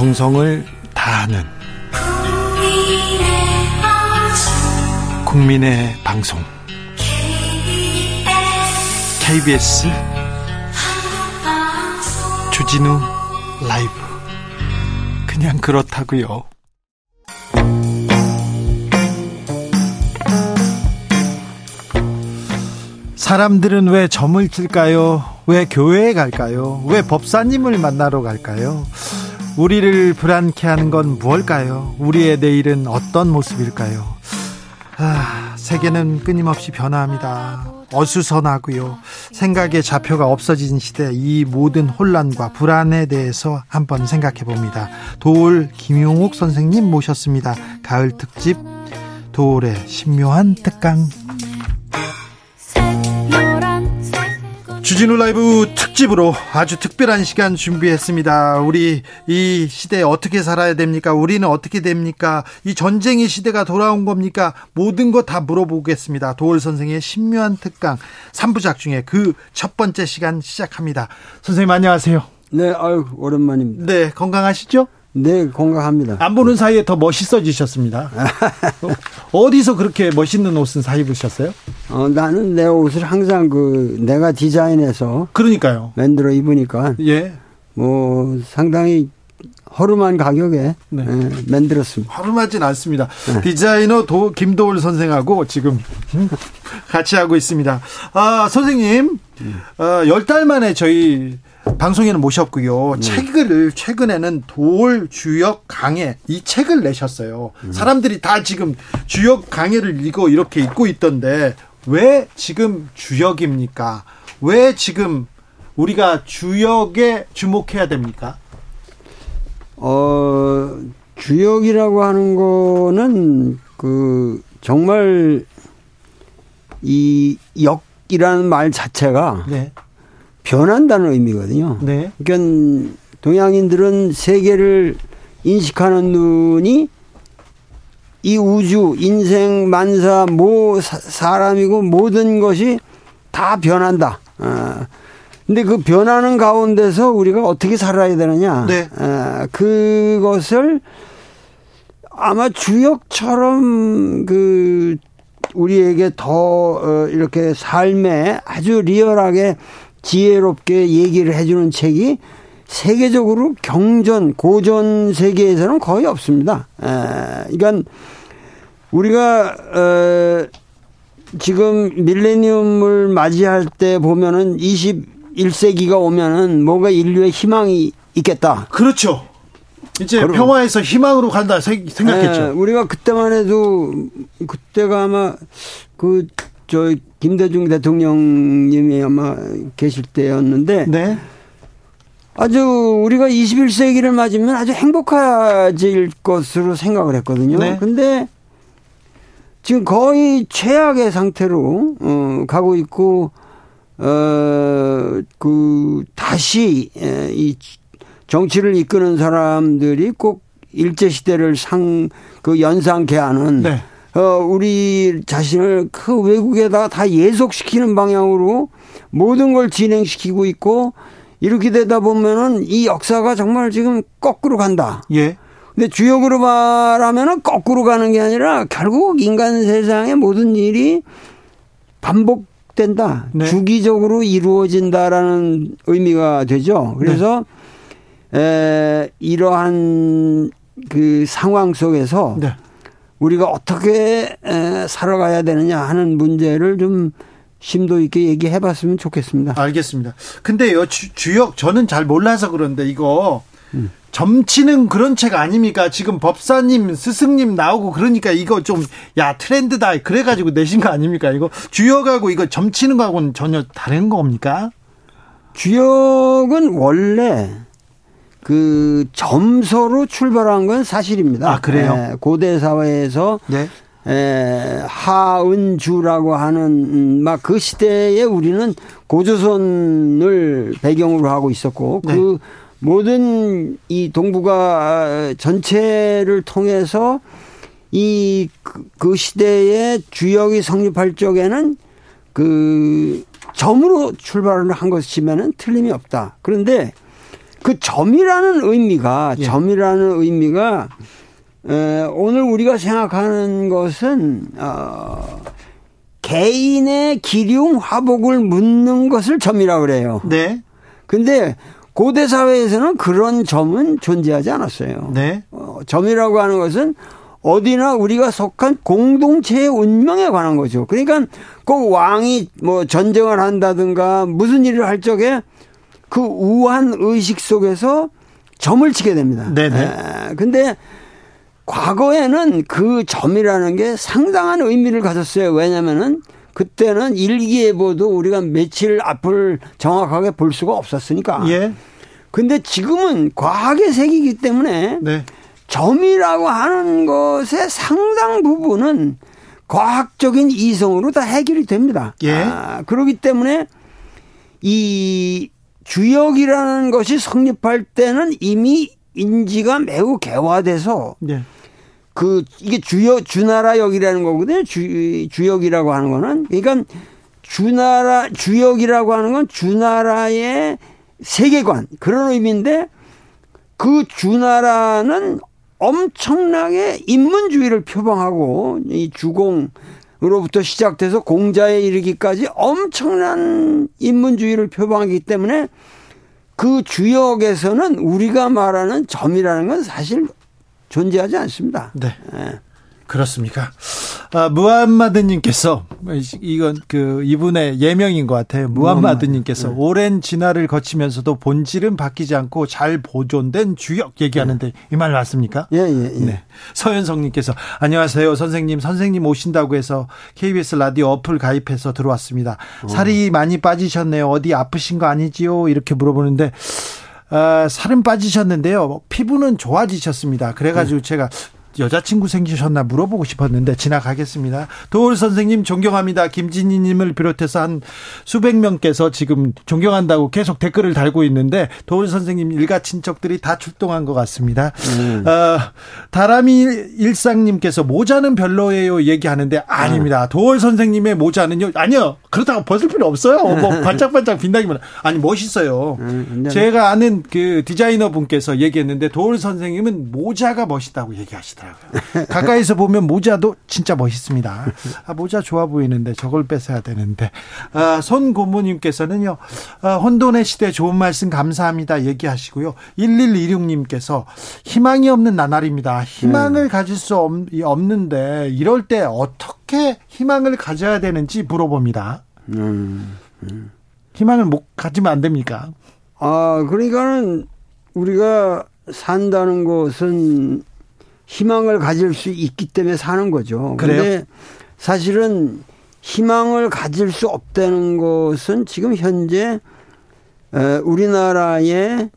정성을 다하는 국민의 방송 KBS 주진우 라이브 그냥 그렇다고요. 사람들은 왜 점을 칠까요? 왜 교회에 갈까요? 왜 법사님을 만나러 갈까요? 우리를 불안케 하는 건 무엇일까요? 우리의 내일은 어떤 모습일까요? 아, 세계는 끊임없이 변화합니다. 어수선하고요. 생각의 좌표가 없어진 시대 이 모든 혼란과 불안에 대해서 한번 생각해 봅니다. 도울 김용옥 선생님 모셨습니다. 가을 특집 도울의 신묘한 특강 주진우 라이브 특집으로 아주 특별한 시간 준비했습니다. 우리 이 시대에 어떻게 살아야 됩니까? 우리는 어떻게 됩니까? 이 전쟁의 시대가 돌아온 겁니까? 모든 거 다 물어보겠습니다. 도울 선생의 신묘한 특강 3부작 중에 그 첫 번째 시간 시작합니다. 선생님 안녕하세요. 네, 아유 오랜만입니다. 네, 건강하시죠? 네, 건강합니다. 안 보는 사이에 더 멋있어지셨습니다. 어디서 그렇게 멋있는 옷은 사 입으셨어요? 어, 나는 내 옷을 항상 그 내가 디자인해서 그러니까요. 만들어 입으니까 예. 뭐 상당히 허름한 가격에 네. 예, 만들었습니다. 허름하진 않습니다. 네. 디자이너 도, 김도울 선생하고 지금 같이 하고 있습니다. 아, 선생님, 음. 어, 열달 만에 저희 방송에는 모셨고요. 네. 책을 최근에는 돌 주역 강해 이 책을 내셨어요. 음. 사람들이 다 지금 주역 강해를 읽고 이렇게 읽고 있던데 왜 지금 주역입니까? 왜 지금 우리가 주역에 주목해야 됩니까? 어, 주역이라고 하는 거는 그 정말 이 역이라는 말 자체가 네. 변한다는 의미거든요. 네. 그러니까 동양인들은 세계를 인식하는 눈이 이 우주, 인생, 만사, 모 사람이고 모든 것이 다 변한다. 어. 근데 그 변하는 가운데서 우리가 어떻게 살아야 되느냐. 네. 어, 그것을 아마 주역처럼 그 우리에게 더 어, 이렇게 삶에 아주 리얼하게 지혜롭게 얘기를 해주는 책이 세계적으로 경전 고전 세계에서는 거의 없습니다. 에, 그러니까 우리가 어, 지금 밀레니엄을 맞이할 때 보면은 21세기가 오면은 뭔가 인류의 희망이 있겠다. 그렇죠. 이제 평화에서 희망으로 간다 생각했죠. 에, 우리가 그때만 해도 그때가 아마 그 저 김대중 대통령님이 아마 계실 때였는데 네. 아주 우리가 21세기를 맞으면 아주 행복해질 것으로 생각을 했거든요. 네. 근데 지금 거의 최악의 상태로 어 가고 있고 어그 다시 이 정치를 이끄는 사람들이 꼭 일제 시대를 상 그 연상케 하는 네. 어, 우리 자신을 그 외국에다가 다 예속시키는 방향으로 모든 걸 진행시키고 있고 이렇게 되다 보면은 이 역사가 정말 지금 거꾸로 간다. 예. 근데 주역으로 말하면은 거꾸로 가는 게 아니라 결국 인간 세상의 모든 일이 반복된다. 네. 주기적으로 이루어진다라는 의미가 되죠. 그래서 네. 에, 이러한 그 상황 속에서 네. 우리가 어떻게 살아가야 되느냐 하는 문제를 좀 심도 있게 얘기해 봤으면 좋겠습니다. 알겠습니다. 근데요, 주, 역 저는 잘 몰라서 그런데 이거 음. 점치는 그런 책 아닙니까? 지금 법사님, 스승님 나오고 그러니까 이거 좀, 야, 트렌드다. 그래가지고 내신 거 아닙니까? 이거 주역하고 이거 점치는 거하고는 전혀 다른 겁니까? 주역은 원래 그 점서로 출발한 건 사실입니다. 아, 그래요? 에, 고대 사회에서 네. 에, 하은주라고 하는 음, 막그 시대에 우리는 고조선을 배경으로 하고 있었고 네. 그 모든 이 동북아 전체를 통해서 이그 그 시대의 주역이 성립할 적에는 그 점으로 출발을 한 것이면은 틀림이 없다. 그런데 그 점이라는 의미가 예. 점이라는 의미가 에, 오늘 우리가 생각하는 것은 어, 개인의 기륭 화복을 묻는 것을 점이라고 그래요. 네. 근데 고대 사회에서는 그런 점은 존재하지 않았어요. 네. 어, 점이라고 하는 것은 어디나 우리가 속한 공동체의 운명에 관한 거죠. 그러니까 꼭 왕이 뭐 전쟁을 한다든가 무슨 일을 할 적에 그 우한 의식 속에서 점을 치게 됩니다. 네네. 에, 근데 과거에는 그 점이라는 게 상당한 의미를 가졌어요. 왜냐면은 그때는 일기예보도 우리가 며칠 앞을 정확하게 볼 수가 없었으니까. 예. 근데 지금은 과학의 세계이기 때문에 네. 점이라고 하는 것의 상당 부분은 과학적인 이성으로 다 해결이 됩니다. 예. 아, 그렇기 때문에 이 주역이라는 것이 성립할 때는 이미 인지가 매우 개화돼서 예. 그 이게 주역 주나라 역이라는 거거든요. 주 주역이라고 하는 거는 그러니까 주나라 주역이라고 하는 건 주나라의 세계관 그런 의미인데 그 주나라는 엄청나게 인문주의를 표방하고 이 주공 으로부터 시작돼서 공자에 이르기까지 엄청난 인문주의를 표방하기 때문에 그 주역에서는 우리가 말하는 점이라는 건 사실 존재하지 않습니다. 네. 네. 그렇습니까? 아, 무함마드님께서 이건 그 이분의 예명인 것 같아요. 무함마드님께서 네. 오랜 진화를 거치면서도 본질은 바뀌지 않고 잘 보존된 주역 얘기하는데 네. 이말 맞습니까? 예, 예, 예. 네. 서현성님께서 안녕하세요, 선생님. 선생님 오신다고 해서 KBS 라디오 어플 가입해서 들어왔습니다. 어. 살이 많이 빠지셨네요. 어디 아프신 거 아니지요? 이렇게 물어보는데. 아, 살은 빠지셨는데요. 피부는 좋아지셨습니다. 그래가지고 네. 제가 여자친구 생기셨나 물어보고 싶었는데 지나가겠습니다. 도울 선생님 존경합니다. 김진희님을 비롯해서 한 수백 명께서 지금 존경한다고 계속 댓글을 달고 있는데 도울 선생님 일가 친척들이 다 출동한 것 같습니다. 음. 어, 다람이 일상님께서 모자는 별로예요 얘기하는데 아닙니다. 음. 도울 선생님의 모자는요 아니요 그렇다고 벗을 필요 없어요. 뭐 반짝반짝 빛나기만 아니 멋있어요. 음, 제가 아는 그 디자이너 분께서 얘기했는데 도울 선생님은 모자가 멋있다고 얘기하시더라고요. 멋있더라고요. 가까이서 보면 모자도 진짜 멋있습니다. 아, 모자 좋아 보이는데 저걸 뺏어야 되는데. 아, 손 고모님께서는요, 아, 혼돈의 시대 좋은 말씀 감사합니다. 얘기하시고요. 1126님께서 희망이 없는 나날입니다. 희망을 네. 가질 수 없, 없는데 이럴 때 어떻게 희망을 가져야 되는지 물어봅니다. 음, 음. 희망을 못 가지면 안 됩니까? 아, 그러니까는 우리가 산다는 것은 희망을 가질 수 있기 때문에 사는 거죠. 그런데 사실은 희망을 가질 수 없다는 것은 지금 현재 우리나라의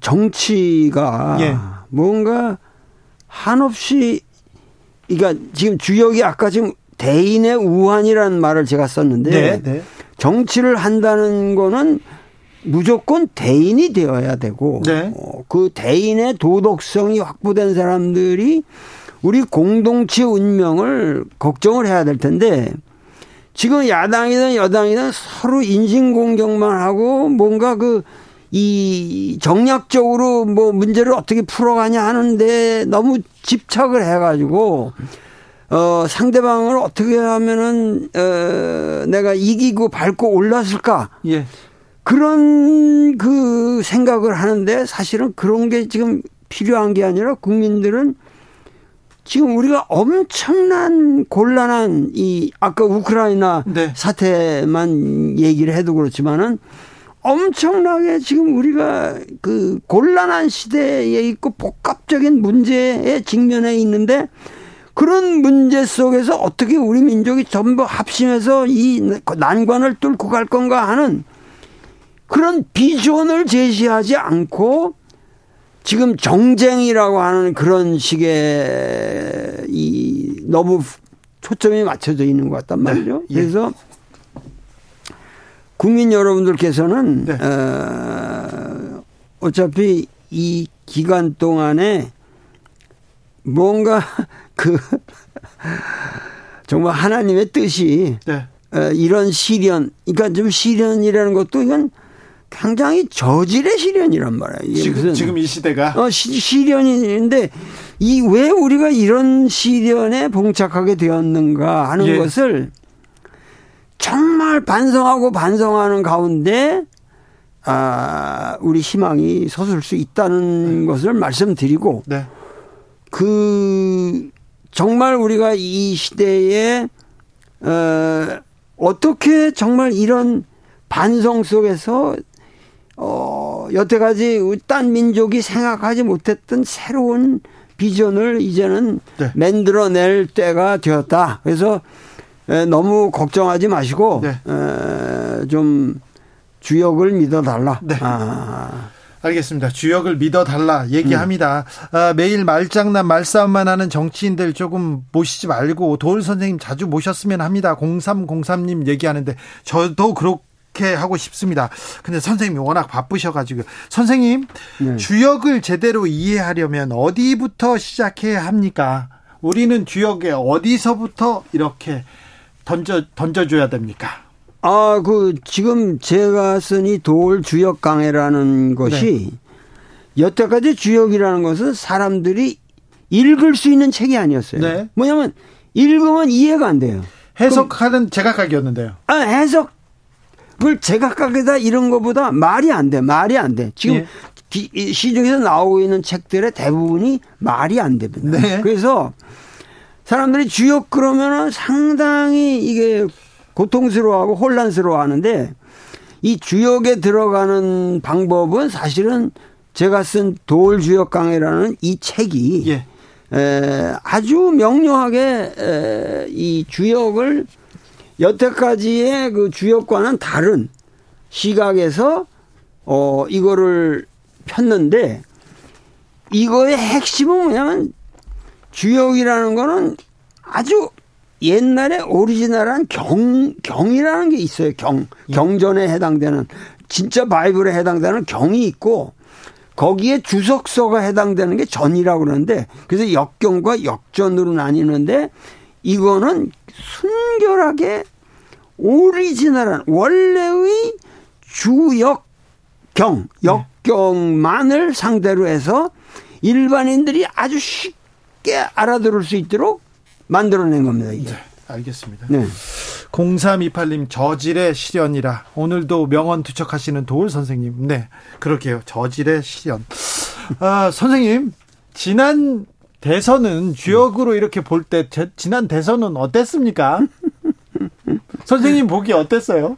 정치가 예. 뭔가 한없이 그러니까 지금 주역이 아까 지금 대인의 우환이라는 말을 제가 썼는데 네, 네. 정치를 한다는 거는 무조건 대인이 되어야 되고 네. 어, 그 대인의 도덕성이 확보된 사람들이 우리 공동체 운명을 걱정을 해야 될 텐데 지금 야당이든 여당이든 서로 인신공격만 하고 뭔가 그 이 정략적으로 뭐 문제를 어떻게 풀어가냐 하는데 너무 집착을 해가지고 어 상대방을 어떻게 하면은 어 내가 이기고 밟고 올랐을까? 예. 그런 그 생각을 하는데 사실은 그런 게 지금 필요한 게 아니라 국민들은 지금 우리가 엄청난 곤란한 이 아까 우크라이나 네. 사태만 얘기를 해도 그렇지만은 엄청나게 지금 우리가 그 곤란한 시대에 있고 복합적인 문제에 직면해 있는데 그런 문제 속에서 어떻게 우리 민족이 전부 합심해서 이 난관을 뚫고 갈 건가 하는 그런 비전을 제시하지 않고 지금 정쟁이라고 하는 그런 식의 이 너무 초점이 맞춰져 있는 것 같단 네. 말이죠. 네. 그래서 국민 여러분들께서는 네. 어, 어차피 이 기간 동안에 뭔가 그 정말 하나님의 뜻이 네. 어, 이런 시련, 그러니까 좀 시련이라는 것도 이건 굉장히 저질의 시련이란 말이에요. 지금, 지금 이 시대가 어, 시, 시련인데 이 왜 우리가 이런 시련에 봉착하게 되었는가 하는 예. 것을 정말 반성하고 반성하는 가운데 아, 우리 희망이 솟을 수 있다는 네. 것을 말씀드리고 네. 그 정말 우리가 이 시대에 어, 어떻게 정말 이런 반성 속에서 어, 여태까지 딴 민족이 생각하지 못했던 새로운 비전을 이제는 네. 만들어낼 때가 되었다. 그래서 너무 걱정하지 마시고 네. 좀 주역을 믿어달라. 네. 아. 알겠습니다. 주역을 믿어달라 얘기합니다. 음. 아, 매일 말장난 말싸움만 하는 정치인들 조금 모시지 말고 도울 선생님 자주 모셨으면 합니다. 0303님 얘기하는데 저도 그렇 게 하고 싶습니다. 근데 선생님이 워낙 바쁘셔가지고 선생님 네. 주역을 제대로 이해하려면 어디부터 시작해야 합니까? 우리는 주역에 어디서부터 이렇게 던져 던져줘야 됩니까? 아, 그 지금 제가 쓴이 도울 주역 강해라는 것이 네. 여태까지 주역이라는 것은 사람들이 읽을 수 있는 책이 아니었어요. 네. 뭐냐면 읽으면 이해가 안 돼요. 해석하는 제각각이었는데요. 아, 해석 을 제각각이다 이런 것보다 말이 안 돼. 말이 안 돼. 지금 예. 시중에서 나오고 있는 책들의 대부분이 말이 안 됩니다. 네. 그래서 사람들이 주역 그러면은 상당히 이게 고통스러워하고 혼란스러워 하는데 이 주역에 들어가는 방법은 사실은 제가 쓴 도울 주역 강해라는 이 책이 예. 에, 아주 명료하게 에, 이 주역을 여태까지의 그 주역과는 다른 시각에서 어 이거를 폈는데 이거의 핵심은 뭐냐면 주역이라는 거는 아주 옛날에 오리지널한 경, 경이라는 게 있어요. 경. 예. 경전에 해당되는, 진짜 바이블에 해당되는 경이 있고, 거기에 주석서가 해당되는 게 전이라고 그러는데, 그래서 역경과 역전으로 나뉘는데, 이거는 순결하게 오리지널한 원래의 주역경, 네. 역경만을 상대로 해서 일반인들이 아주 쉽게 알아들을 수 있도록 만들어낸 겁니다. 이게. 네, 알겠습니다. 네. 0328님 저질의 시련이라 오늘도 명언 투척하시는 도울 선생님. 네, 그렇게요. 저질의 시련. 아, 선생님 지난 대선은 주역으로 이렇게 볼 때 지난 대선은 어땠습니까? 선생님 보기 어땠어요?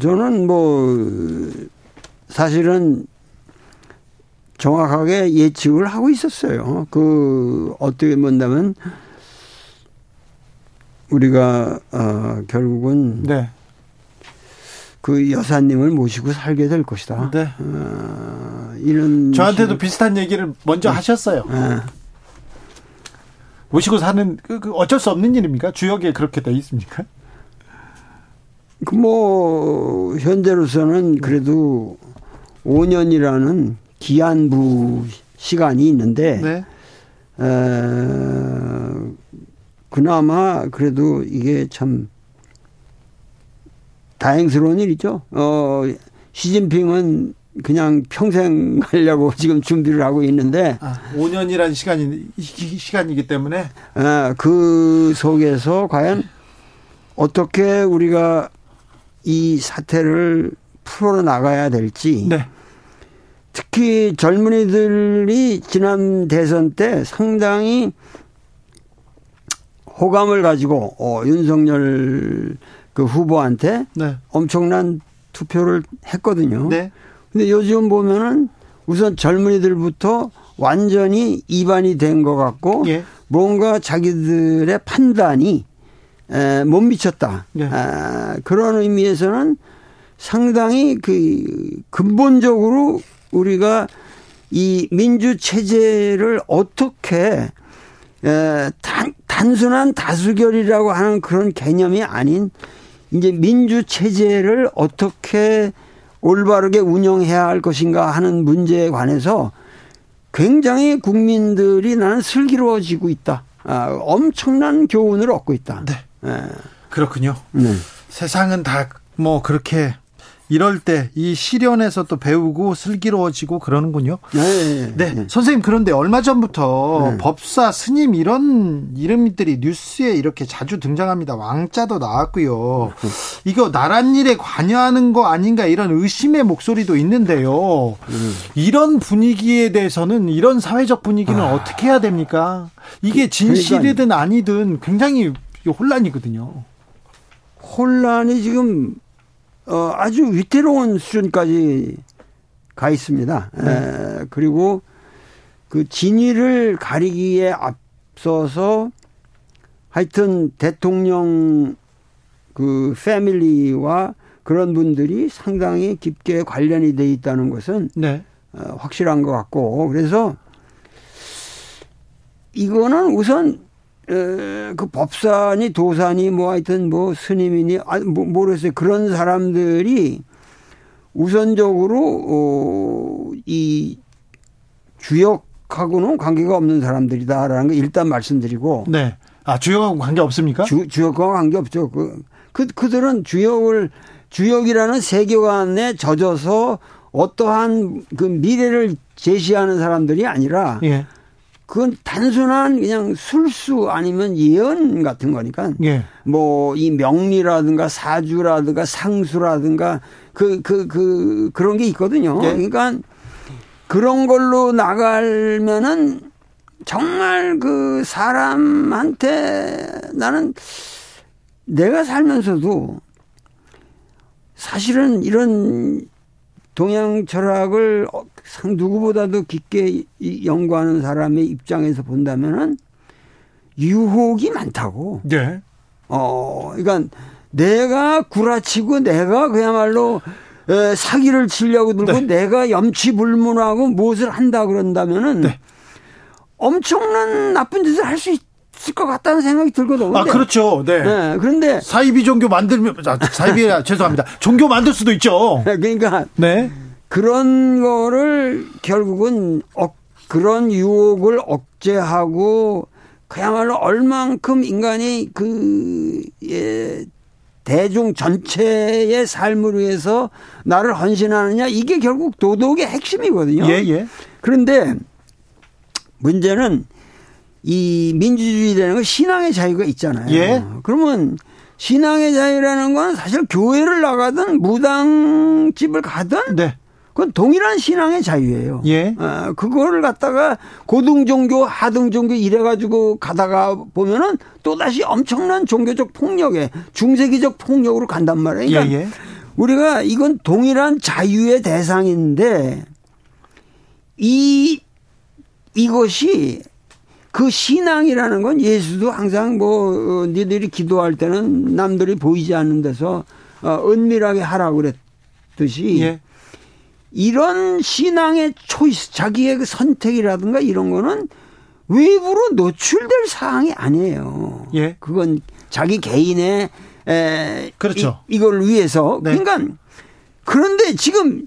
저는 뭐 사실은 정확하게 예측을 하고 있었어요. 그 어떻게 본다면 우리가 어 결국은 네. 그 여사님을 모시고 살게 될 것이다. 네. 어, 이런 저한테도 식... 비슷한 얘기를 먼저 네. 하셨어요. 네. 모시고 사는 그, 그 어쩔 수 없는 일입니까? 주역에 그렇게 돼 있습니까? 그 뭐 현재로서는 그래도 5년이라는 기한부 시간이 있는데 네. 어, 그나마 그래도 이게 참 다행스러운 일이죠. 어, 시진핑은 그냥 평생 하려고 지금 준비를 하고 있는데 아, 5년이라는 시간이 시간이기 때문에 아, 그 속에서 과연 어떻게 우리가 이 사태를 풀어 나가야 될지 네. 특히 젊은이들이 지난 대선 때 상당히 호감을 가지고 어, 윤석열 그 후보한테 네. 엄청난 투표를 했거든요. 네. 근데 요즘 보면은 우선 젊은이들부터 완전히 이반이 된 것 같고 예. 뭔가 자기들의 판단이 에, 못 미쳤다. 네. 아, 그런 의미에서는 상당히 그 근본적으로 우리가 이 민주 체제를 어떻게 단, 단순한 다수결이라고 하는 그런 개념이 아닌 이제 민주 체제를 어떻게 올바르게 운영해야 할 것인가 하는 문제에 관해서 굉장히 국민들이 나는 슬기로워지고 있다. 아, 엄청난 교훈을 얻고 있다. 네. 네. 그렇군요. 네. 세상은 다 뭐 그렇게 이럴 때 이 시련에서 또 배우고 슬기로워지고 그러는군요. 네, 네, 네. 네. 선생님 그런데 얼마 전부터 네. 법사 스님 이런 이름들이 뉴스에 이렇게 자주 등장합니다. 왕자도 나왔고요. 이거 나란 일에 관여하는 거 아닌가 이런 의심의 목소리도 있는데요. 음. 이런 분위기에 대해서는 이런 사회적 분위기는 아. 어떻게 해야 됩니까? 이게 그, 진실이든 아니든 굉장히 혼란이거든요. 혼란이 지금 어, 아주 위태로운 수준까지 가 있습니다. 네. 에, 그리고 그 진위를 가리기에 앞서서 하여튼 대통령 그 패밀리와 그런 분들이 상당히 깊게 관련이 돼 있다는 것은 네. 어, 확실한 것 같고 그래서 이거는 우선 그 법산이 도산이 뭐 하여튼 뭐 스님이니 아, 뭐 모르겠어요. 그런 사람들이 우선적으로 어, 이 주역하고는 관계가 없는 사람들이다라는 거 일단 말씀드리고. 네. 아 주역하고 관계 없습니까? 주, 주역과 관계 없죠. 그, 그 그들은 주역을 주역이라는 세계관에 젖어서 어떠한 그 미래를 제시하는 사람들이 아니라. 예. 그건 단순한 그냥 술수 아니면 예언 같은 거니까 예. 뭐이 명리라든가 사주라든가 상수라든가 그 그그 그, 그, 런 게 있거든요. 예. 그러니까 그런 걸로 나가면은 정말 그 사람한테 나는 내가 살면서도 사실은 이런 동양 철학을 어, 상 누구보다도 깊게 연구하는 사람의 입장에서 본다면은 유혹이 많다고. 네. 어, 그러니까 내가 구라치고 내가 그야말로 에, 사기를 치려고 들고 네. 내가 염치불문하고 무엇을 한다 그런다면은 네. 엄청난 나쁜 짓을 할 수 있을 것 같다는 생각이 들거든요. 아, 그렇죠. 네. 네. 그런데 사이비 종교 만들면 아, 사이비 죄송합니다. 종교 만들 수도 있죠. 그러니까 네. 그런 거를 결국은 억, 그런 유혹을 억제하고 그야말로 얼만큼 인간이 그, 예, 대중 전체의 삶을 위해서 나를 헌신하느냐 이게 결국 도덕의 핵심이거든요. 예, 예. 그런데 문제는 이 민주주의라는 건 신앙의 자유가 있잖아요. 예. 그러면 신앙의 자유라는 건 사실 교회를 나가든 무당집을 가든 네. 그건 동일한 신앙의 자유예요. 예. 어, 그거를 갖다가 고등 종교, 하등 종교 이래 가지고 가다가 보면은 또 다시 엄청난 종교적 폭력에 중세기적 폭력으로 간단 말이에요. 그러니까 예, 예. 우리가 이건 동일한 자유의 대상인데 이 이것이 그 신앙이라는 건 예수도 항상 뭐 어, 니들이 기도할 때는 남들이 보이지 않는 데서 어, 은밀하게 하라고 그랬듯이 예. 이런 신앙의 초이스, 자기의 그 선택이라든가 이런 거는 외부로 노출될 사항이 아니에요. 예. 그건 자기 개인의 에, 그렇죠. 이, 이걸 위해서. 네. 그러니까 그런데 지금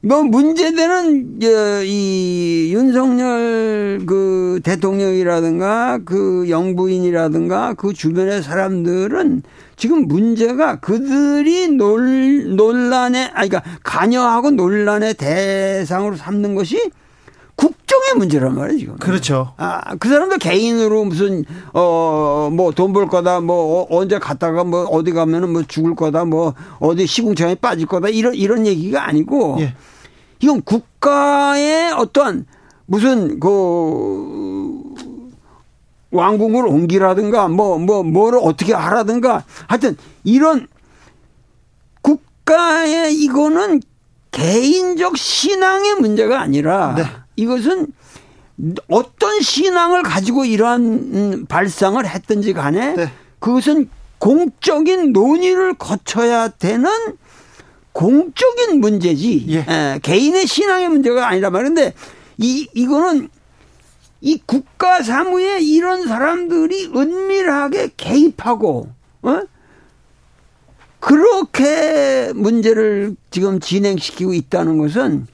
뭐 문제되는 이 윤석열 그 대통령이라든가 그 영부인이라든가 그 주변의 사람들은 지금 문제가 그들이 논, 논란에 아니 그러니까 관여하고 논란의 대상으로 삼는 것이 국정의 문제란 말이에요, 지금. 그렇죠. 아, 그 사람들 개인으로 무슨, 어, 뭐 돈 벌 거다, 뭐 어, 언제 갔다가 뭐 어디 가면은 뭐 죽을 거다, 뭐 어디 시궁창에 빠질 거다, 이런, 이런 얘기가 아니고. 예. 이건 국가의 어떠한 무슨 그 왕궁을 옮기라든가 뭐, 뭐, 뭐를 어떻게 하라든가 하여튼 이런 국가의 이거는 개인적 신앙의 문제가 아니라 네. 이것은 어떤 신앙을 가지고 이러한 음, 발상을 했든지 간에 네. 그것은 공적인 논의를 거쳐야 되는 공적인 문제지 예. 에, 개인의 신앙의 문제가 아니라 말인데 이 이거는 이 국가 사무에 이런 사람들이 은밀하게 개입하고 어? 그렇게 문제를 지금 진행시키고 있다는 것은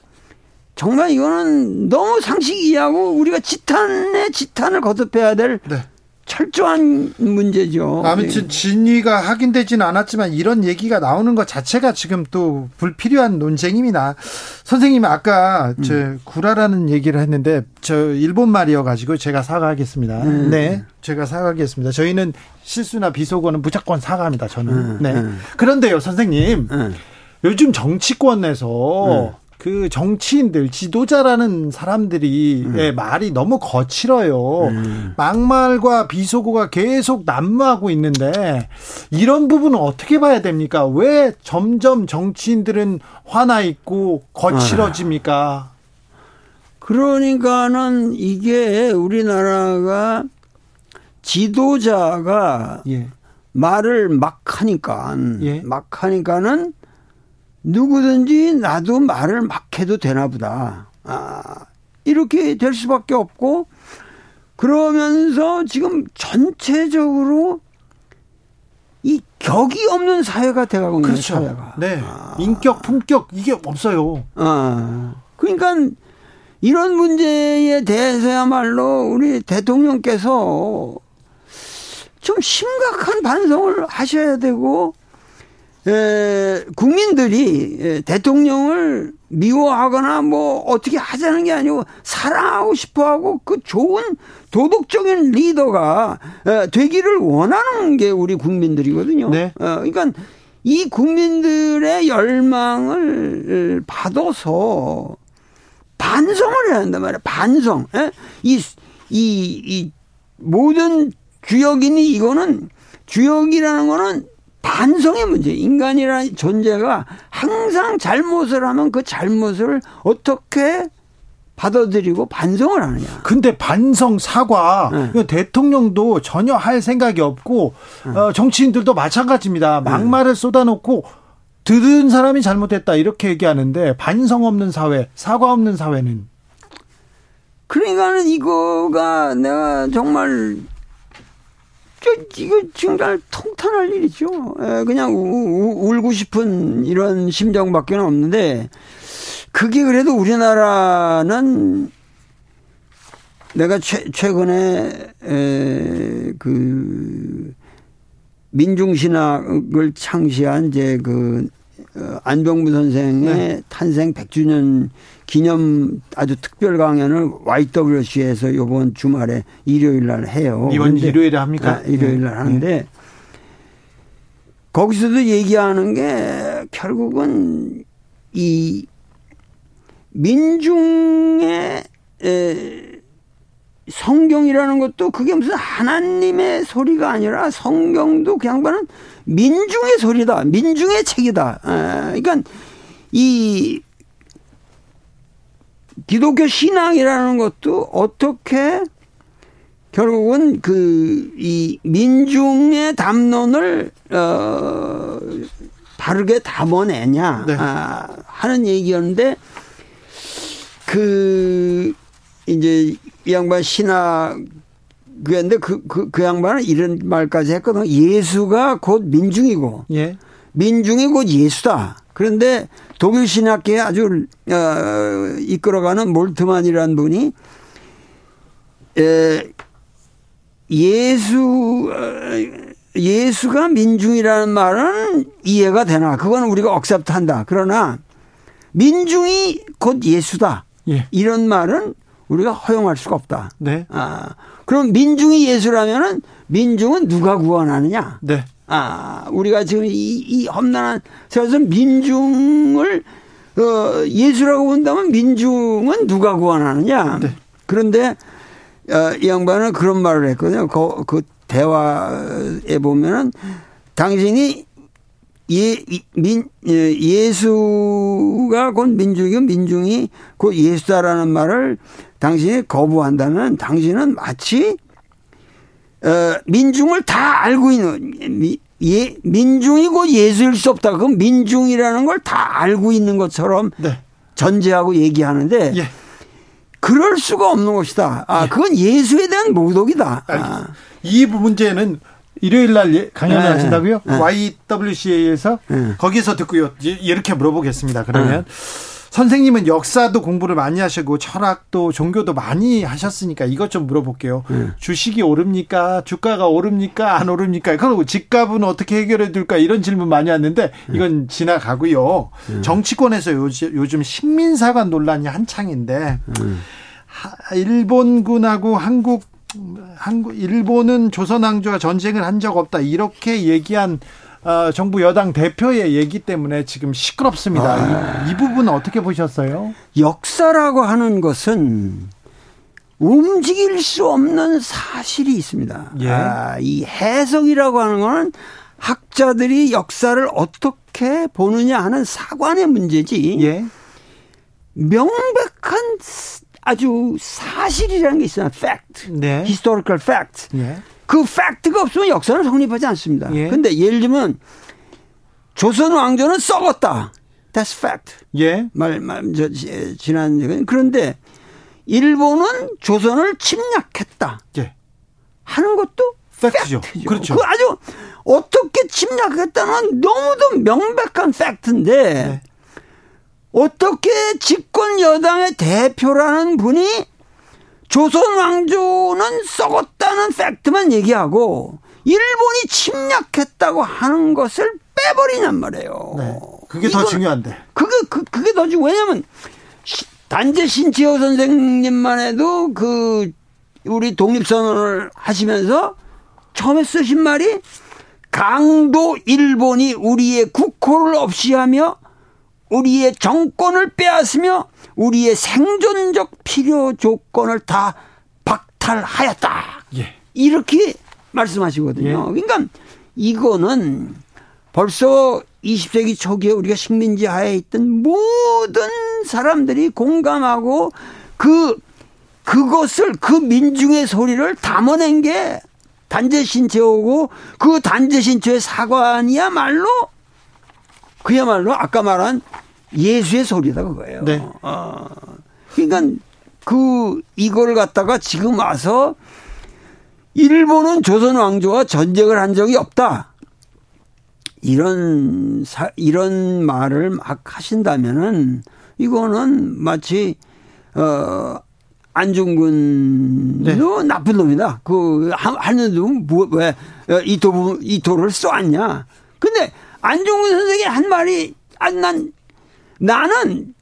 정말 이거는 너무 상식 이하고 우리가 지탄에 지탄을 거듭해야 될 네. 철저한 문제죠. 아무튼 네. 진위가 확인되지는 않았지만 이런 얘기가 나오는 것 자체가 지금 또 불필요한 논쟁입니다. 선생님 아까 저 음. 구라라는 얘기를 했는데 저 일본 말이어 가지고 제가 사과하겠습니다. 음. 네, 제가 사과하겠습니다. 저희는 실수나 비속어는 무조건 사과합니다. 저는. 음. 네. 음. 그런데요, 선생님. 음. 요즘 정치권에서 그 정치인들 지도자라는 사람들이 음. 예, 말이 너무 거칠어요. 음. 막말과 비속어가 계속 난무하고 있는데 이런 부분은 어떻게 봐야 됩니까? 왜 점점 정치인들은 화나 있고 거칠어집니까? 그러니까는 이게 우리나라가 지도자가 예. 말을 막 하니까 예. 막 하니까는 누구든지 나도 말을 막 해도 되나 보다. 아, 이렇게 될 수밖에 없고 그러면서 지금 전체적으로 이 격이 없는 사회가 돼가고 있는 그렇죠. 사회가. 네. 아. 인격, 품격 이게 없어요. 아. 그러니까 이런 문제에 대해서야말로 우리 대통령께서 좀 심각한 반성을 하셔야 되고 에, 국민들이 대통령을 미워하거나 뭐 어떻게 하자는 게 아니고 사랑하고 싶어 하고 그 좋은 도덕적인 리더가 되기를 원하는 게 우리 국민들이거든요. 네. 어, 그러니까 이 국민들의 열망을 받아서 반성을 해야 한단 말이야. 반성. 이, 이, 이 모든 주역이니 이거는 주역이라는 거는 반성의 문제. 인간이라는 존재가 항상 잘못을 하면 그 잘못을 어떻게 받아들이고 반성을 하느냐. 근데 반성 사과 네. 대통령도 전혀 할 생각이 없고 네. 어, 정치인들도 마찬가지입니다. 네. 막말을 네. 쏟아놓고 들은 사람이 잘못했다 이렇게 얘기하는데 반성 없는 사회, 사과 없는 사회는 그러니까는 이거가 내가 정말 이거 정말 통탄할 일이죠. 예, 그냥 우, 울고 싶은 이런 심정밖에 없는데 그게 그래도 우리나라는 내가 최, 최근에 에, 그 민중신학을 창시한 이제 그 어, 안병무 선생의 네. 탄생 100주년 기념 아주 특별 강연을 YWC에서 이번 주말에 일요일 날 해요. 이번 일요일에 합니까? 아, 일요일 날 네. 하는데 네. 거기서도 얘기하는 게 결국은 이 민중의 에, 성경이라는 것도 그게 무슨 하나님의 소리가 아니라 성경도 그 양반은 민중의 소리다. 민중의 책이다. 에, 그러니까 이 기독교 신앙이라는 것도 어떻게 결국은 그 이 민중의 담론을 어 바르게 담아내냐 네. 아, 하는 얘기였는데 그 이제 이 양반 신학 그런데 그, 그, 그 양반은 이런 말까지 했거든. 예수가 곧 민중이고, 예. 민중이 곧 예수다. 그런데 독일 신학계에 아주 어, 이끌어가는 몰트만이라는 분이 에, 예수 어, 예수가 민중이라는 말은 이해가 되나? 그건 우리가 억셉트한다. 그러나 민중이 곧 예수다. 예. 이런 말은 우리가 허용할 수가 없다. 네. 아, 그럼 민중이 예수라면은 민중은 누가 구원하느냐? 네. 아, 우리가 지금 이, 이 험난한 그래서 민중을 어, 예수라고 본다면 민중은 누가 구원하느냐? 네. 그런데 어, 이 양반은 그런 말을 했거든요. 그, 그 대화에 보면은 당신이 예, 민, 예, 예수가 곧 민중이고 민중이 곧 예수다라는 말을 당신이 거부한다면 당신은 마치 어, 민중을 다 알고 있는 미, 예, 민중이 고 예수일 수 없다. 그럼 민중이라는 걸 다 알고 있는 것처럼 네. 전제하고 얘기하는데 예. 그럴 수가 없는 것이다. 아, 예. 그건 예수에 대한 모독이다. 아. 이 문제는 일요일 날 예, 강연을 네. 하신다고요? 네. YWCA에서 네. 거기서 듣고요. 이렇게 물어보겠습니다. 그러면 선생님은 역사도 공부를 많이 하시고 철학도 종교도 많이 하셨으니까 이것 좀 물어볼게요. 네. 주식이 오릅니까? 주가가 오릅니까? 안 오릅니까? 그리고 집값은 어떻게 해결해 둘까? 이런 질문 많이 왔는데 이건 지나가고요. 네. 정치권에서 요즘, 요즘 식민사관 논란이 한창인데 일본군하고 한국 한국 일본은 조선 왕조와 전쟁을 한 적 없다 이렇게 얘기한 어, 정부 여당 대표의 얘기 때문에 지금 시끄럽습니다. 아. 이, 이 부분은 어떻게 보셨어요? 역사라고 하는 것은 움직일 수 없는 사실이 있습니다. 예. 아, 이 해석이라고 하는 거는 학자들이 역사를 어떻게 보느냐 하는 사관의 문제지. 예. 명백한 아주 사실이라는 게 있어요. fact. 네. historical fact. 예. 그 팩트가 없으면 역사는 성립하지 않습니다. 예. 근데 예를 들면 조선 왕조는 썩었다. That's fact. 예. 말, 말, 저, 지난, 그런데 일본은 조선을 침략했다. 예. 하는 것도 팩트죠. 팩트죠. 그렇죠. 그 아주 어떻게 침략했다는 너무도 명백한 팩트인데 네. 어떻게 집권 여당의 대표라는 분이 조선 왕조는 썩었다는 팩트만 얘기하고 일본이 침략했다고 하는 것을 빼버리냔 말이에요. 네. 그게 더 중요한데. 그게 그, 그게 더 중요. 왜냐하면 단재 신지호 선생님만 해도 그 우리 독립선언을 하시면서 처음에 쓰신 말이 강도 일본이 우리의 국호를 없이 하며 우리의 정권을 빼앗으며 우리의 생존적 필요 조건을 다 박탈하였다. 예. 이렇게 말씀하시거든요. 예. 그러니까 이거는 벌써 20세기 초기에 우리가 식민지 하에 있던 모든 사람들이 공감하고 그 그것을 그 민중의 소리를 담아낸 게 단재 신체오고 그 단재 신체의 사관이야말로 그야말로 아까 말한 예수의 소리다 그거예요. 네. 어. 그러니까 그 이걸 갖다가 지금 와서 일본은 조선 왕조와 전쟁을 한 적이 없다. 이런 사, 이런 말을 막 하신다면은 이거는 마치 어 안중근도 네. 나쁜 놈이다. 그 하는 놈왜 어, 이도 이도를 쏘았냐? 근데 안중근 선생이 한 말이 난 나는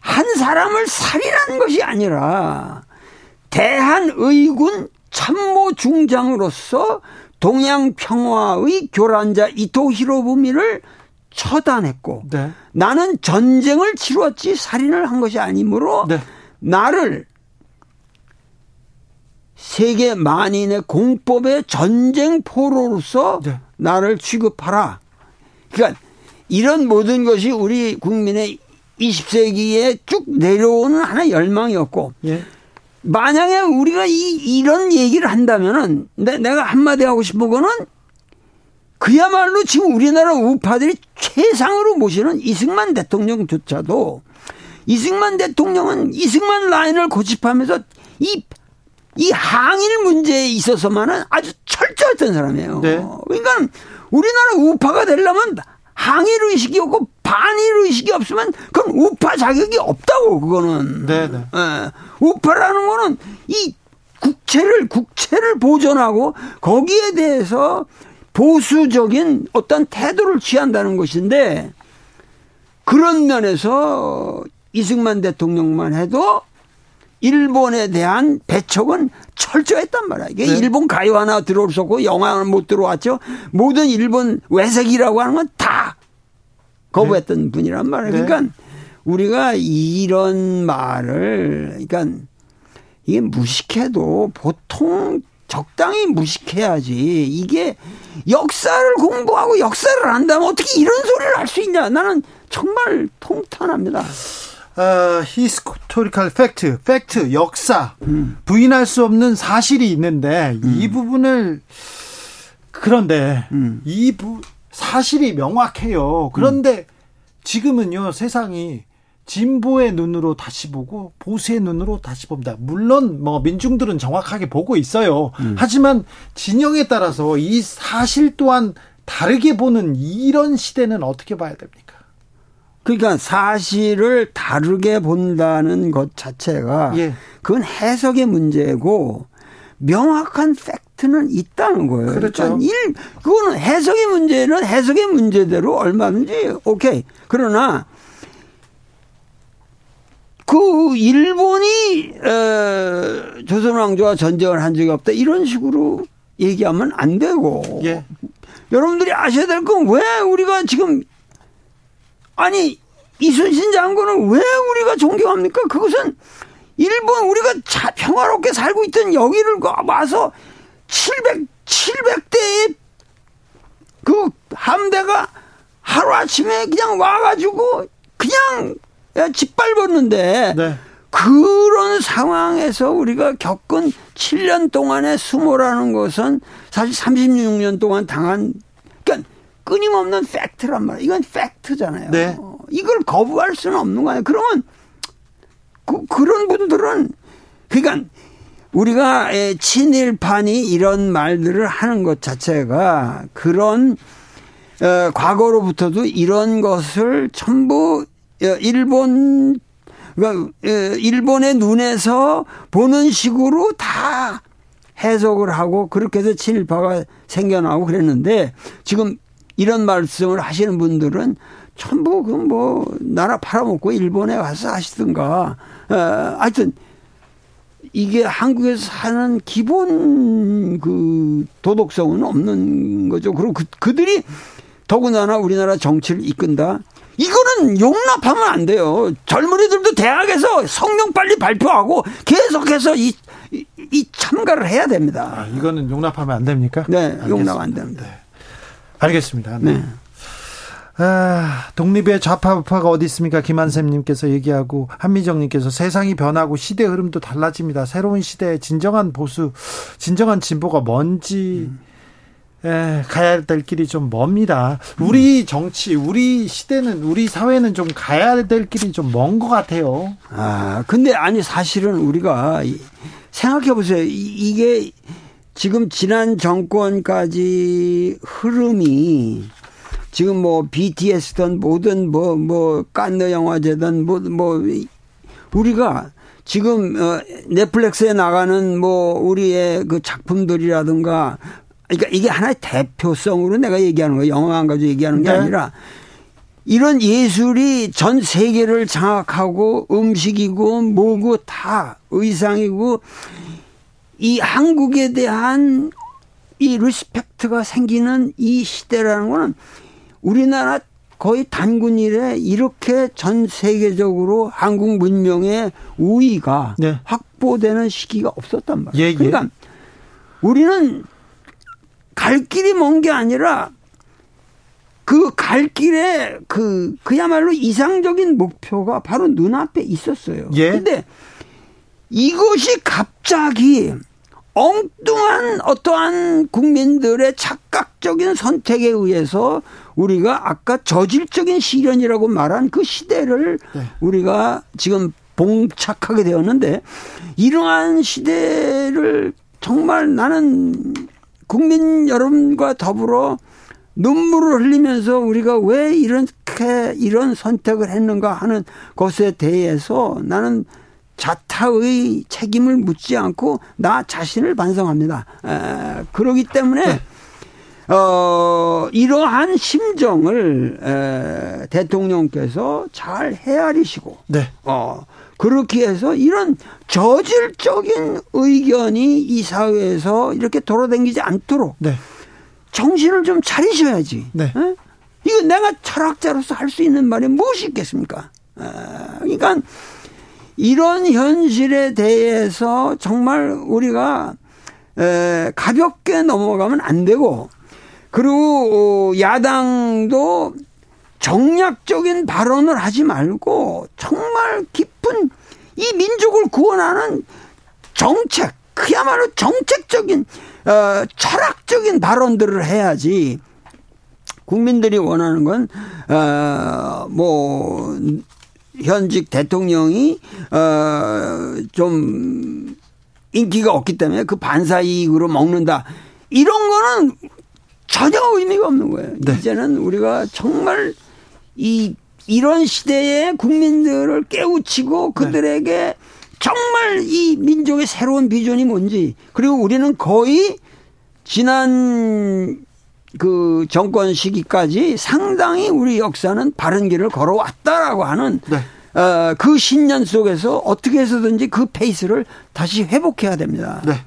한 사람을 살인한 것이 아니라 대한의군 참모 중장으로서 동양 평화의 교란자 이토 히로부미를 처단했고 네. 나는 전쟁을 치루었지 살인을 한 것이 아니므로 네. 나를 세계 만인의 공법의 전쟁 포로로서 네. 나를 취급하라. 그러니까 이런 모든 것이 우리 국민의 20세기에 쭉 내려오는 하나의 열망이었고 예. 만약에 우리가 이, 이런 얘기를 한다면은 내, 내가 한마디 하고 싶은 거는 그야말로 지금 우리나라 우파들이 최상으로 모시는 이승만 대통령조차도 이승만 대통령은 이승만 라인을 고집하면서 이, 이 항일 문제에 있어서만은 아주 철저했던 사람이에요. 네. 그러니까 우리나라 우파가 되려면 항일 의식이 없고 반일 의식이 없으면 그건 우파 자격이 없다고 그거는. 네, 네. 예. 우파라는 거는 이 국채를 국채를 보존하고 거기에 대해서 보수적인 어떤 태도를 취한다는 것인데 그런 면에서 이승만 대통령만 해도 일본에 대한 배척은 철저했단 말이야. 이게 네. 일본 가요 하나 들어올었고 영화는 못 들어왔죠. 모든 일본 외색이라고 하는 건 다 거부했던 네. 분이란 말이에요. 네. 그러니까 우리가 이런 말을 그러니까 이게 무식해도 보통 적당히 무식해야지. 이게 역사를 공부하고 역사를 안다면 어떻게 이런 소리를 할 수 있냐. 나는 정말 통탄합니다. 어, historical fact, fact, 역사, 음. 부인할 수 없는 사실이 있는데 음. 이 부분을 그런데 음. 이 부, 사실이 명확해요. 그런데 지금은요 세상이 진보의 눈으로 다시 보고 보수의 눈으로 다시 봅니다. 물론 뭐 민중들은 정확하게 보고 있어요. 음. 하지만 진영에 따라서 이 사실 또한 다르게 보는 이런 시대는 어떻게 봐야 됩니까? 그러니까 사실을 다르게 본다는 것 자체가 예. 그건 해석의 문제고 명확한 팩트는 있다는 거예요. 그렇죠. 그러니까 일, 그거는 해석의 문제는 해석의 문제대로 얼마든지 오케이. 그러나 그 일본이 어, 조선 왕조와 전쟁을 한 적이 없다 이런 식으로 얘기하면 안 되고 예. 여러분들이 아셔야 될 건 왜 우리가 지금 아니 이순신 장군을 왜 우리가 존경합니까? 그것은 일본 우리가 자, 평화롭게 살고 있던 여기를 와서 700 700대의 그 함대가 하루 아침에 그냥 와가지고 그냥 짓밟았는데 네. 그런 상황에서 우리가 겪은 7년 동안의 수모라는 것은 사실 36년 동안 당한 끊임없는 팩트란 말이에요. 이건 팩트잖아요. 네. 이걸 거부할 수는 없는 거예요. 그러면 그, 그런 분들은 그러니까 우리가 친일판이 이런 말들을 하는 것 자체가 그런 어, 과거로부터도 이런 것을 전부 어, 일본 그러니까 일본의 눈에서 보는 식으로 다 해석을 하고 그렇게 해서 친일파가 생겨나고 그랬는데 지금 이런 말씀을 하시는 분들은 전부 그 뭐 나라 팔아먹고 일본에 가서 하시든가 어, 하여튼 이게 한국에서 사는 기본 그 도덕성은 없는 거죠. 그리고 그, 그들이 더군다나 우리나라 정치를 이끈다. 이거는 용납하면 안 돼요. 젊은이들도 대학에서 성명 빨리 발표하고 계속해서 이, 이, 이 참가를 해야 됩니다. 아, 이거는 용납하면 안 됩니까? 네, 알겠습니다. 용납 안 됩니다. 네. 알겠습니다. 네. 네. 아, 독립의 좌파 우파가 어디 있습니까? 김한샘님께서 얘기하고 한미정님께서 세상이 변하고 시대 흐름도 달라집니다. 새로운 시대에 진정한 보수, 진정한 진보가 뭔지 음. 에, 가야 될 길이 좀 멉니다. 우리 정치, 우리 시대는, 우리 사회는 좀 가야 될 길이 좀 먼 것 같아요. 아, 근데 아니, 사실은 우리가 생각해 보세요. 이게 지금 지난 정권까지 흐름이 지금 뭐 BTS든 뭐든 뭐, 뭐, 깐느 영화제든 뭐, 뭐, 우리가 지금 어 넷플릭스에 나가는 뭐 우리의 그 작품들이라든가 그러니까 이게 하나의 대표성으로 내가 얘기하는 거예요. 영화만 가지고 얘기하는 게 네. 아니라 이런 예술이 전 세계를 장악하고 음식이고 뭐고 다 의상이고 이 한국에 대한 이 respect가 생기는 이 시대라는 거는 우리나라 거의 단군 이래 이렇게 전 세계적으로 한국 문명의 우위가 네. 확보되는 시기가 없었단 말이에요. 예, 예. 그러니까 우리는 갈 길이 먼 게 아니라 그 갈 길에 그 그야말로 이상적인 목표가 바로 눈앞에 있었어요. 예. 근데 이것이 갑자기 엉뚱한 어떠한 국민들의 착각적인 선택에 의해서 우리가 아까 저질적인 시련이라고 말한 그 시대를 네. 우리가 지금 봉착하게 되었는데 이러한 시대를 정말 나는 국민 여러분과 더불어 눈물을 흘리면서 우리가 왜 이렇게 이런 선택을 했는가 하는 것에 대해서 나는 자타의 책임을 묻지 않고 나 자신을 반성합니다. 에, 그러기 때문에 네. 어, 이러한 심정을 에, 대통령께서 잘 헤아리시고 네. 어, 그렇게 해서 이런 저질적인 의견이 이 사회에서 이렇게 돌아다니지 않도록 네. 정신을 좀 차리셔야지. 네. 에? 이거 내가 철학자로서 할 수 있는 말이 무엇이 있겠습니까? 아, 그러니까 이런 현실에 대해서 정말 우리가 에, 가볍게 넘어가면 안 되고 그리고 어, 야당도 정략적인 발언을 하지 말고 정말 깊은 이 민족을 구원하는 정책, 그야말로 정책적인 어, 철학적인 발언들을 해야지. 국민들이 원하는 건, 어, 뭐, 현직 대통령이, 어, 좀, 인기가 없기 때문에 그 반사 이익으로 먹는다. 이런 거는 전혀 의미가 없는 거예요. 네. 이제는 우리가 정말 이 이런 시대에 국민들을 깨우치고 그들에게 네. 정말 이 민족의 새로운 비전이 뭔지 그리고 우리는 거의 지난 그 정권 시기까지 상당히 우리 역사는 바른 길을 걸어왔다라고 하는 네. 어, 그 신년 속에서 어떻게 해서든지 그 페이스를 다시 회복해야 됩니다. 네.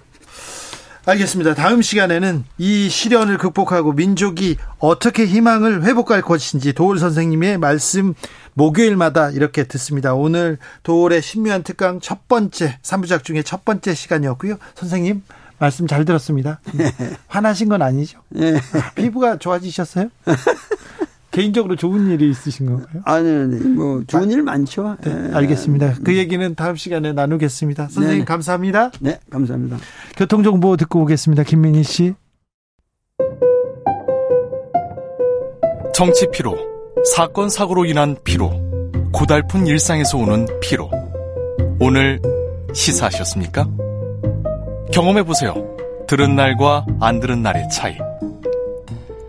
알겠습니다. 다음 시간에는 이 시련을 극복하고 민족이 어떻게 희망을 회복할 것인지 도울 선생님의 말씀 목요일마다 이렇게 듣습니다. 오늘 도울의 신묘한 특강 첫 번째 3부작 중에 첫 번째 시간이었고요. 선생님 말씀 잘 들었습니다. 화나신 건 아니죠? 네. 피부가 좋아지셨어요? 개인적으로 좋은 일이 있으신 건가요? 아니, 아니, 뭐, 좋은 일 많죠. 네, 네. 알겠습니다. 그 얘기는 다음 시간에 나누겠습니다. 선생님, 네 감사합니다. 네, 감사합니다. 교통 정보 듣고 오겠습니다. 김민희 씨. 정치 피로, 사건, 사고로 인한 피로, 고달픈 일상에서 오는 피로. 오늘 시사하셨습니까? 경험해보세요. 들은 날과 안 들은 날의 차이.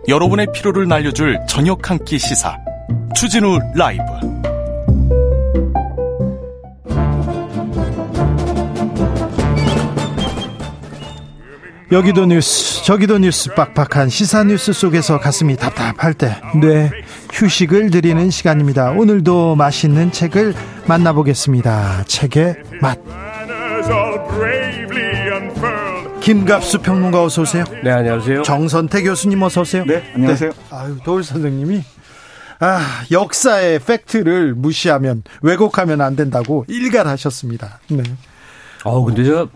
여러분의 피로를 날려줄 저녁 한 끼 시사. 추진우 라이브. 여기도 뉴스, 저기도 뉴스 빡빡한 시사 뉴스 속에서 가슴이 답답할 때, 뇌 휴식을 드리는 시간입니다. 오늘도 맛있는 책을 만나보겠습니다. 책의 맛. 김갑수 평론가 어서 오세요. 네, 안녕하세요. 정선태 교수님 어서 오세요. 네, 안녕하세요. 네. 아유, 도울 선생님이 아, 역사의 팩트를 무시하면 왜곡하면 안 된다고 일갈하셨습니다. 네. 어, 근데 제가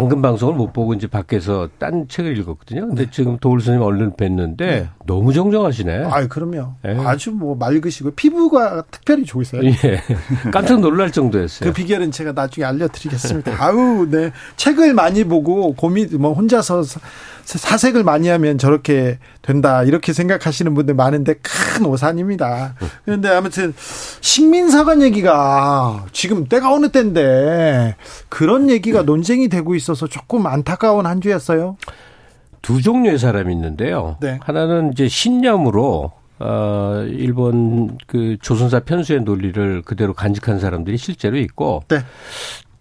방금 방송을 못 보고 이제 밖에서 딴 책을 읽었거든요. 근데 네. 지금 도울 선생님 얼른 뵀는데 네. 너무 정정하시네. 아, 그럼요. 네. 아주 뭐 맑으시고 피부가 특별히 좋으세요. 예. 깜짝 놀랄 정도였어요. 그 비결은 제가 나중에 알려드리겠습니다. 아우, 네. 책을 많이 보고 고민 뭐 혼자서 사색을 많이 하면 저렇게 된다 이렇게 생각하시는 분들 많은데 큰 오산입니다. 그런데 아무튼 식민사관 얘기가 지금 때가 어느 때인데 그런 얘기가 논쟁이 되고 있어서 조금 안타까운 한 주였어요. 두 종류의 사람이 있는데요. 네. 하나는 이제 신념으로 어 일본 그 조선사 편수의 논리를 그대로 간직한 사람들이 실제로 있고 네.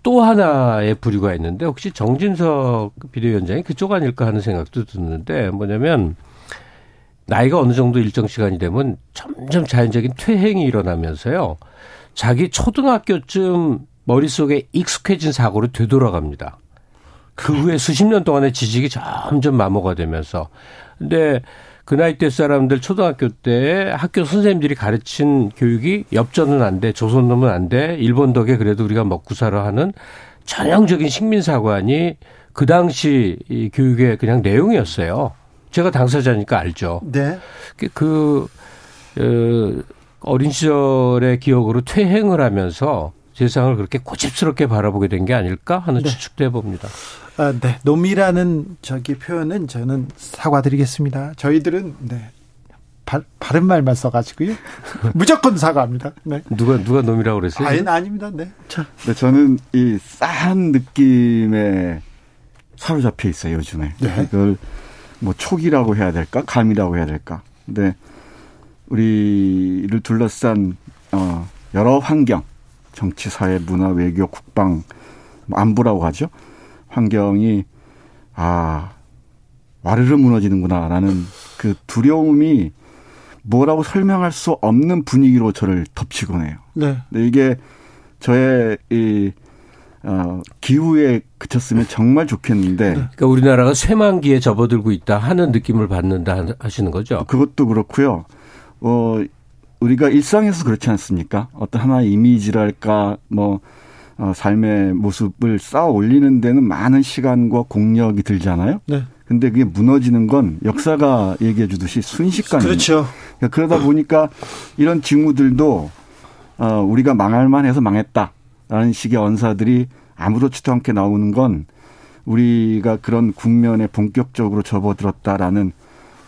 또 하나의 부류가 있는데 혹시 정진석 비대위원장이 그쪽 아닐까 하는 생각도 드는데 뭐냐면 나이가 어느 정도 일정 시간이 되면 점점 자연적인 퇴행이 일어나면서요. 자기 초등학교쯤 머릿속에 익숙해진 사고로 되돌아갑니다. 그 후에 수십 년 동안의 지식이 점점 마모가 되면서. 근데 그 나이 대 사람들 초등학교 때 학교 선생님들이 가르친 교육이 엽전은 안 돼, 조선놈은 안 돼, 일본 덕에 그래도 우리가 먹고 살아 하는 전형적인 식민사관이 그 당시 이 교육의 그냥 내용이었어요. 제가 당사자니까 알죠. 네. 그, 그 어, 어린 시절의 기억으로 퇴행을 하면서 세상을 그렇게 고집스럽게 바라보게 된 게 아닐까 하는 네. 추측도 해봅니다. 아, 네. 놈이라는 저기 표현은 저는 사과드리겠습니다. 저희들은 네. 바, 바른 말만 써가지고요. 무조건 사과합니다. 네. 누가 누가 놈이라고 그랬어요? 아니 아닙니다. 네. 자. 네, 저는 이 싸한 느낌에 사로잡혀 있어요 요즘에. 네. 이걸 뭐 촉이라고 해야 될까, 감이라고 해야 될까. 근데 우리를 둘러싼 어, 여러 환경, 정치, 사회, 문화, 외교, 국방, 뭐 안보라고 하죠. 환경이 아 와르르 무너지는구나라는 그 두려움이 뭐라고 설명할 수 없는 분위기로 저를 덮치곤 해요. 네. 근데 이게 저의 이 어, 기후에 그쳤으면 정말 좋겠는데. 네. 그러니까 우리나라가 쇠만기에 접어들고 있다 하는 느낌을 받는다 하시는 거죠. 그것도 그렇고요. 어, 우리가 일상에서 그렇지 않습니까? 어떤 하나의 이미지랄까, 뭐, 어, 삶의 모습을 쌓아 올리는 데는 많은 시간과 공력이 들잖아요. 네. 근데 그게 무너지는 건 역사가 얘기해 주듯이 순식간이에요. 그렇죠. 그러니까 그러다 보니까 이런 징후들도 어, 우리가 망할 만 해서 망했다라는 식의 언사들이 아무렇지도 않게 나오는 건 우리가 그런 국면에 본격적으로 접어들었다라는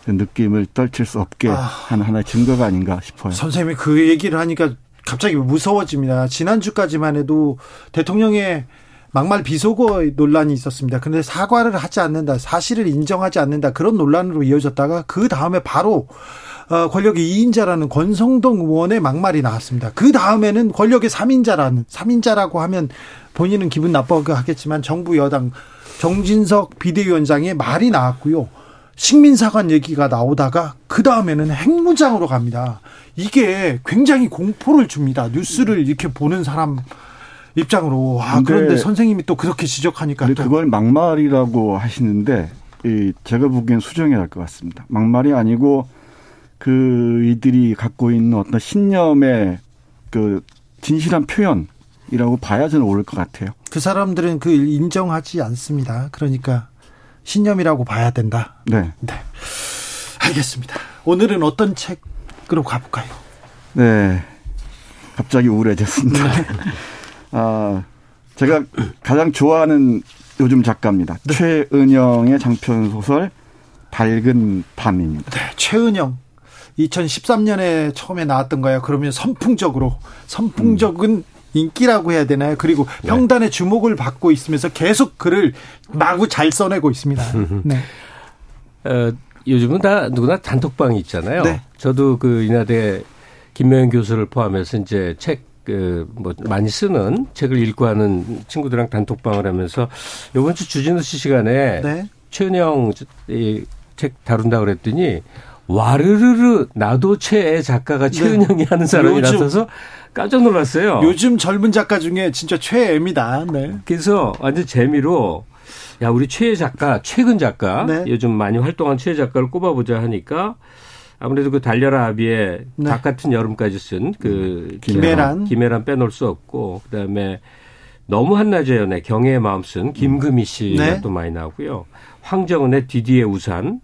느낌을 떨칠 수 없게 아. 하는 하나의 증거가 아닌가 싶어요. 선생님이 그 얘기를 하니까 갑자기 무서워집니다. 지난주까지만 해도 대통령의 막말 비속어 논란이 있었습니다. 그런데 사과를 하지 않는다, 사실을 인정하지 않는다 그런 논란으로 이어졌다가 그 다음에 바로 어, 권력의 2인자라는 권성동 의원의 막말이 나왔습니다. 그 다음에는 권력의 3인자라는 3인자라고 하면 본인은 기분 나빠하겠지만 정부 여당 정진석 비대위원장의 말이 나왔고요. 식민사관 얘기가 나오다가 그 다음에는 핵무장으로 갑니다. 이게 굉장히 공포를 줍니다. 뉴스를 이렇게 보는 사람 입장으로. 아, 그런데 선생님이 또 그렇게 지적하니까. 근데 그걸 막말이라고 하시는데, 이 제가 보기엔 수정해야 할 것 같습니다. 막말이 아니고, 그 이들이 갖고 있는 어떤 신념의 그 진실한 표현이라고 봐야 저는 옳을 것 같아요. 그 사람들은 그 인정하지 않습니다. 그러니까 신념이라고 봐야 된다. 네. 네. 알겠습니다. 오늘은 어떤 책으로 가볼까요? 네. 갑자기 우울해졌습니다. 네. 아, 제가 가장 좋아하는 요즘 작가입니다. 네. 최은영의 장편 소설 밝은 밤입니다. 네, 최은영. 2013년에 처음에 나왔던 거예요. 그러면 선풍적으로 선풍적은 음. 인기라고 해야 되나요? 그리고 네. 평단의 주목을 받고 있으면서 계속 글을 마구 잘 써내고 있습니다. 네. 어, 요즘은 다 누구나 단톡방이 있잖아요. 네. 저도 그 인하대 김명현 교수를 포함해서 이제 책 그, 뭐, 많이 쓰는 책을 읽고 하는 친구들이랑 단톡방을 하면서 요번 주 주진우 씨 시간에 네. 최은영 이책 다룬다 그랬더니 와르르르 나도 최애 작가가 네. 최은영이 네. 하는 사람이 요즘, 나서서 깜짝 놀랐어요. 요즘 젊은 작가 중에 진짜 최애입니다. 네. 그래서 완전 재미로 야 우리 최애 작가 최근 작가 네. 요즘 많이 활동한 최애 작가를 꼽아보자 하니까 아무래도 그 달려라 아비의 네. 닭 같은 여름까지 쓴그 음. 김혜란 김혜란 빼놓을 수 없고 그다음에 너무 한낮의 연애 경애의 마음 쓴 김금희 씨가 네. 또 많이 나오고요. 황정은의 디디의 우산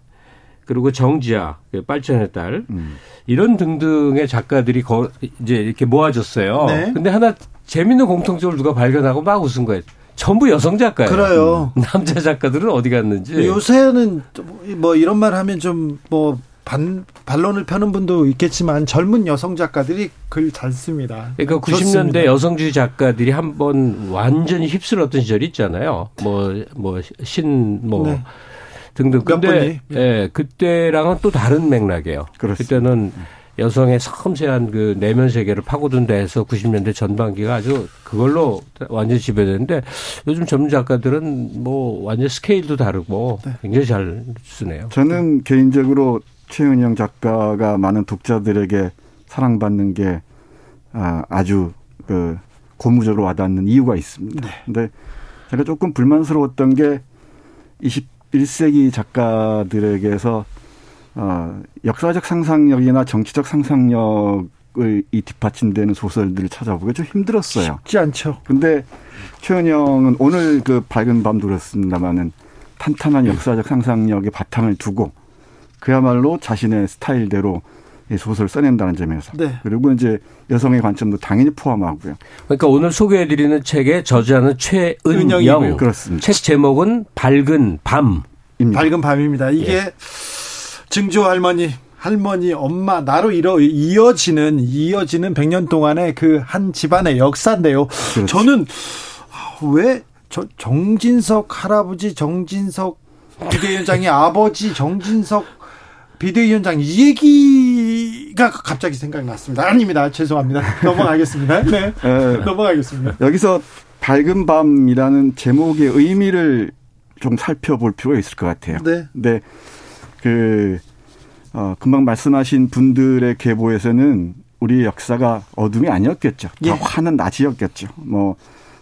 그리고 정지아 그 빨천의 딸 음. 이런 등등의 작가들이 거, 이제 이렇게 모아졌어요. 네. 근데 하나 재밌는 공통점을 누가 발견하고 막 웃은 거예요. 전부 여성 작가예요. 그래요. 남자 작가들은 어디 갔는지. 요새는 뭐 이런 말 하면 좀뭐 반, 반론을 펴는 분도 있겠지만 젊은 여성 작가들이 글 잘 씁니다. 그러니까 90년대 좋습니다. 여성주의 작가들이 한번 완전히 휩쓸었던 시절이 있잖아요. 뭐, 뭐, 신, 뭐. 네. 등등. 근데, 예, 네, 그때랑은 또 다른 맥락이에요. 그렇습니다. 그때는 여성의 섬세한 그 내면 세계를 파고든 데에서 90년대 전반기가 아주 그걸로 완전 지배되는데 요즘 젊은 작가들은 뭐 완전 스케일도 다르고 네. 굉장히 잘 쓰네요. 저는 개인적으로 최은영 작가가 많은 독자들에게 사랑받는 게 아, 아주 그 고무적으로 와닿는 이유가 있습니다. 네. 근데 제가 조금 불만스러웠던 게 21세기 작가들에게서 어, 역사적 상상력이나 정치적 상상력을 이 뒷받침되는 소설들을 찾아보기 좀 힘들었어요. 쉽지 않죠. 근데 최은영은 오늘 그 밝은 밤도 그렇습니다만은 탄탄한 역사적 상상력의 바탕을 두고 그야말로 자신의 스타일대로 소설을 써낸다는 점에서 네. 그리고 이제 여성의 관점도 당연히 포함하고요. 그러니까 오늘 소개해드리는 책의 저자는 최은영 그렇습니다. 책 제목은 밝은 밤. 밝은 밤입니다. 이게 예. 증조 할머니 할머니, 엄마, 나로 이어, 이어지는, 이어지는 100년 동안의 그 한 집안의 역사인데요. 그렇지. 저는 왜, 저, 정진석 할아버지, 정진석 비대위원장의 아버지, 정진석 비대위원장 이 얘기 가 갑자기 생각났습니다. 아닙니다. 죄송합니다. 넘어가겠습니다. 네. 네. 넘어가겠습니다. 여기서 밝은 밤이라는 제목의 의미를 좀 살펴볼 필요가 있을 것 같아요. 네. 근데 그, 어, 금방 말씀하신 분들의 계보에서는 우리 역사가 어둠이 아니었겠죠. 예. 더 환한 낮이었겠죠. 뭐,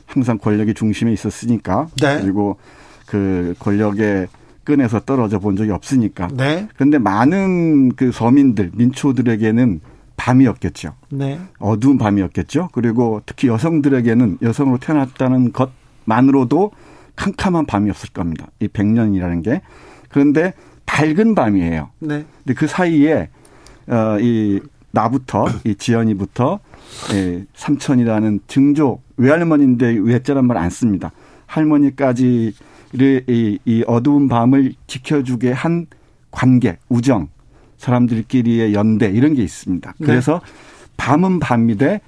항상 권력이 중심에 있었으니까. 네. 그리고 그 권력의 끈에서 떨어져 본 적이 없으니까. 네. 그런데 많은 그 서민들, 민초들에게는 밤이었겠죠. 네. 어두운 밤이었겠죠. 그리고 특히 여성들에게는 여성으로 태어났다는 것만으로도 캄캄한 밤이었을 겁니다. 이 백년이라는 게. 그런데 밝은 밤이에요. 네. 근데 그 사이에 어 이 나부터 이 지연이부터 예, 삼천이라는 증조 외할머니인데 외자란 말 안 씁니다. 할머니까지 이, 이 어두운 밤을 지켜주게 한 관계, 우정, 사람들끼리의 연대 이런 게 있습니다. 네. 그래서 네. 밤은 밤이되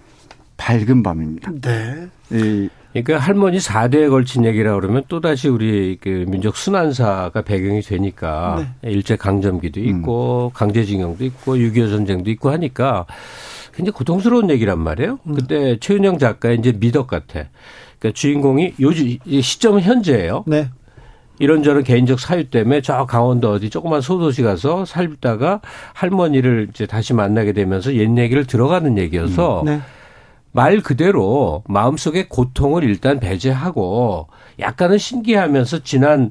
밝은 밤입니다. 네. 이 그러니까 할머니 4대에 걸친 얘기라 그러면 또다시 우리 그 민족 순환사가 배경이 되니까 네. 일제 강점기도 있고 음. 강제징용도 있고 6.25 전쟁도 있고 하니까 굉장히 고통스러운 얘기란 말이에요. 음. 그때 최은영 작가의 이제 미덕 같아. 그러니까 주인공이 요즘 시점은 현재예요. 네. 이런저런 개인적 사유 때문에 저 강원도 어디 조그만 소도시 가서 살다가 할머니를 이제 다시 만나게 되면서 옛 얘기를 들어가는 얘기여서 음. 네. 말 그대로 마음속에 고통을 일단 배제하고 약간은 신기하면서 지난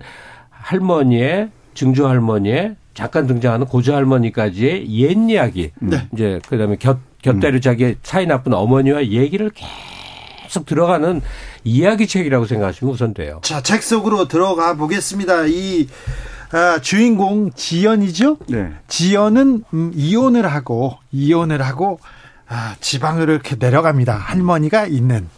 할머니의 증조 할머니의 잠깐 등장하는 고조 할머니까지의 옛 이야기. 네. 이제 그다음에 곁 곁다리 음. 자기 사이 나쁜 어머니와 얘기를 계속 들어가는 이야기책이라고 생각하시면 우선 돼요. 자, 책 속으로 들어가 보겠습니다. 이 아, 주인공 지연이죠? 네. 지연은 음, 이혼을 하고 이혼을 하고 아, 지방으로 이렇게 내려갑니다. 할머니가 있는.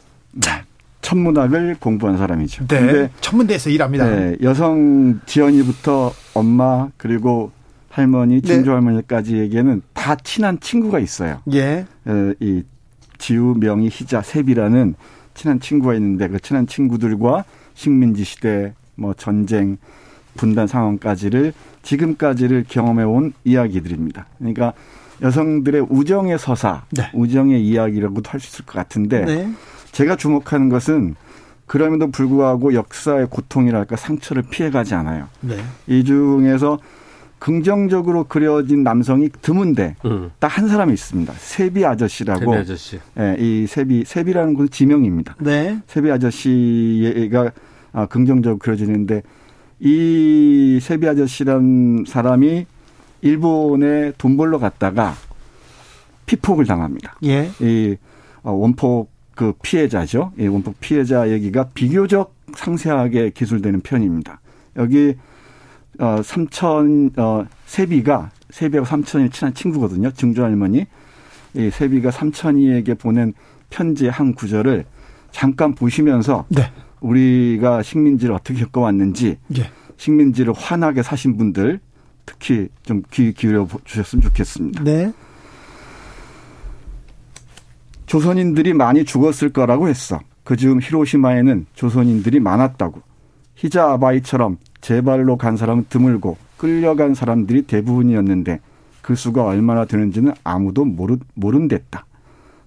자. 천문학을 공부한 사람이죠. 네. 천문대에서 일합니다. 네, 여성 지연이부터 엄마 그리고 할머니, 네. 할머니까지에게는 다 친한 친구가 있어요. 예. 어, 이 지우, 명희, 희자, 세비라는 친한 친구가 있는데 그 친한 친구들과 식민지 시대, 뭐 전쟁, 분단 상황까지를 지금까지를 경험해 온 이야기들입니다. 그러니까 여성들의 우정의 서사, 네. 우정의 이야기라고도 할 수 있을 것 같은데 네. 제가 주목하는 것은 그럼에도 불구하고 역사의 고통이랄까 상처를 피해가지 않아요. 네. 이 중에서 긍정적으로 그려진 남성이 드문데 음. 딱한 사람이 있습니다. 세비 아저씨라고. 세비 아저씨. 예, 이 세비 세비라는 것은 지명입니다. 네. 세비 아저씨가 아, 긍정적으로 그려지는데 이 세비 아저씨란 사람이 일본에 돈 벌러 갔다가 피폭을 당합니다. 예. 이 어, 원폭 그 피해자죠. 이 원폭 피해자 얘기가 비교적 상세하게 기술되는 편입니다. 여기 어 삼천 어 세비가 세비하고 삼천이 친한 친구거든요. 증조 할머니. 이 세비가 삼천이에게 보낸 편지의 한 구절을 잠깐 보시면서 네. 우리가 식민지를 어떻게 겪어왔는지 예. 식민지를 환하게 사신 분들 특히 좀 귀 기울여 주셨으면 좋겠습니다. 네. 조선인들이 많이 죽었을 거라고 했어. 그즈음 히로시마에는 조선인들이 많았다고. 히자 아바이처럼 제 발로 간 사람은 드물고 끌려간 사람들이 대부분이었는데 그 수가 얼마나 되는지는 아무도 모르, 모른댔다.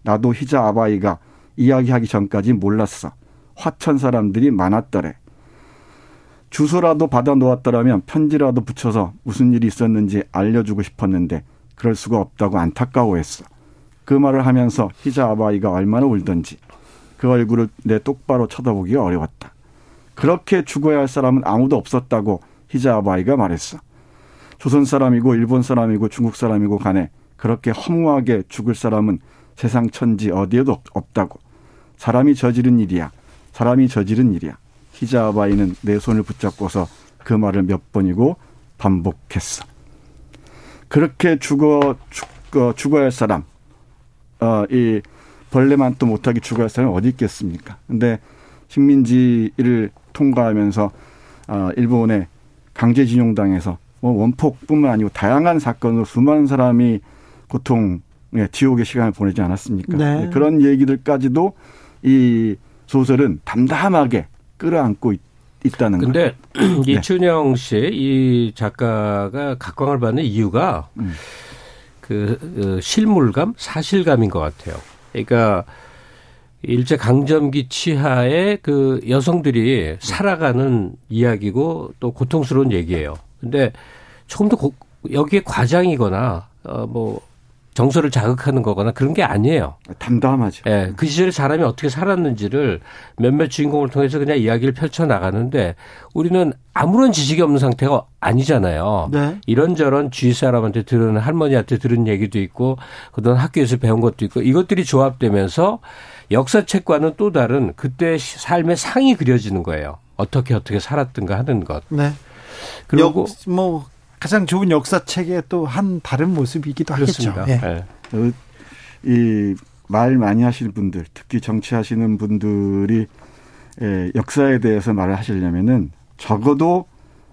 나도 히자 아바이가 이야기하기 전까지 몰랐어. 화천 사람들이 많았더래. 주소라도 받아 놓았더라면 편지라도 붙여서 무슨 일이 있었는지 알려주고 싶었는데 그럴 수가 없다고 안타까워했어. 그 말을 하면서 희자 아바이가 얼마나 울던지 그 얼굴을 내 똑바로 쳐다보기가 어려웠다. 그렇게 죽어야 할 사람은 아무도 없었다고 희자 아바이가 말했어. 조선 사람이고 일본 사람이고 중국 사람이고 간에 그렇게 허무하게 죽을 사람은 세상 천지 어디에도 없다고. 사람이 저지른 일이야. 사람이 저지른 일이야. 히자아바이는 내 손을 붙잡고서 그 말을 몇 번이고 반복했어. 그렇게 죽어 죽, 어, 죽어야 할 사람, 어, 이 벌레만 또 못하게 죽어야 할 사람이 어디 있겠습니까? 근데 식민지를 통과하면서 어, 일본의 강제징용당해서 뭐 원폭뿐만 아니고 다양한 사건으로 수많은 사람이 고통, 예, 지옥의 시간을 보내지 않았습니까? 네. 그런 얘기들까지도 이 소설은 담담하게 끌어안고 있, 다는 근데 이춘영 씨 이 작가가 각광을 받는 이유가 음. 그, 그 실물감, 사실감인 것 같아요. 그러니까 일제 강점기 치하에 그 여성들이 살아가는 이야기고 또 고통스러운 얘기예요. 근데 조금 더 고, 여기에 과장이거나 어뭐 정서를 자극하는 거거나 그런 게 아니에요. 담담하죠. 예. 네, 그 시절에 사람이 어떻게 살았는지를 몇몇 주인공을 통해서 그냥 이야기를 펼쳐 나가는데 우리는 아무런 지식이 없는 상태가 아니잖아요. 네. 이런저런 주위 사람한테 들은 할머니한테 들은 얘기도 있고 그동안 학교에서 배운 것도 있고 이것들이 조합되면서 역사책과는 또 다른 그때 삶의 상이 그려지는 거예요. 어떻게 어떻게 살았든가 하는 것. 네. 그리고 뭐 가장 좋은 역사책의 또 한 다른 모습이기도 그렇습니다. 하겠죠. 예. 네. 이말 많이 하시는 분들, 특히 정치하시는 분들이 예, 역사에 대해서 말을 하시려면은 적어도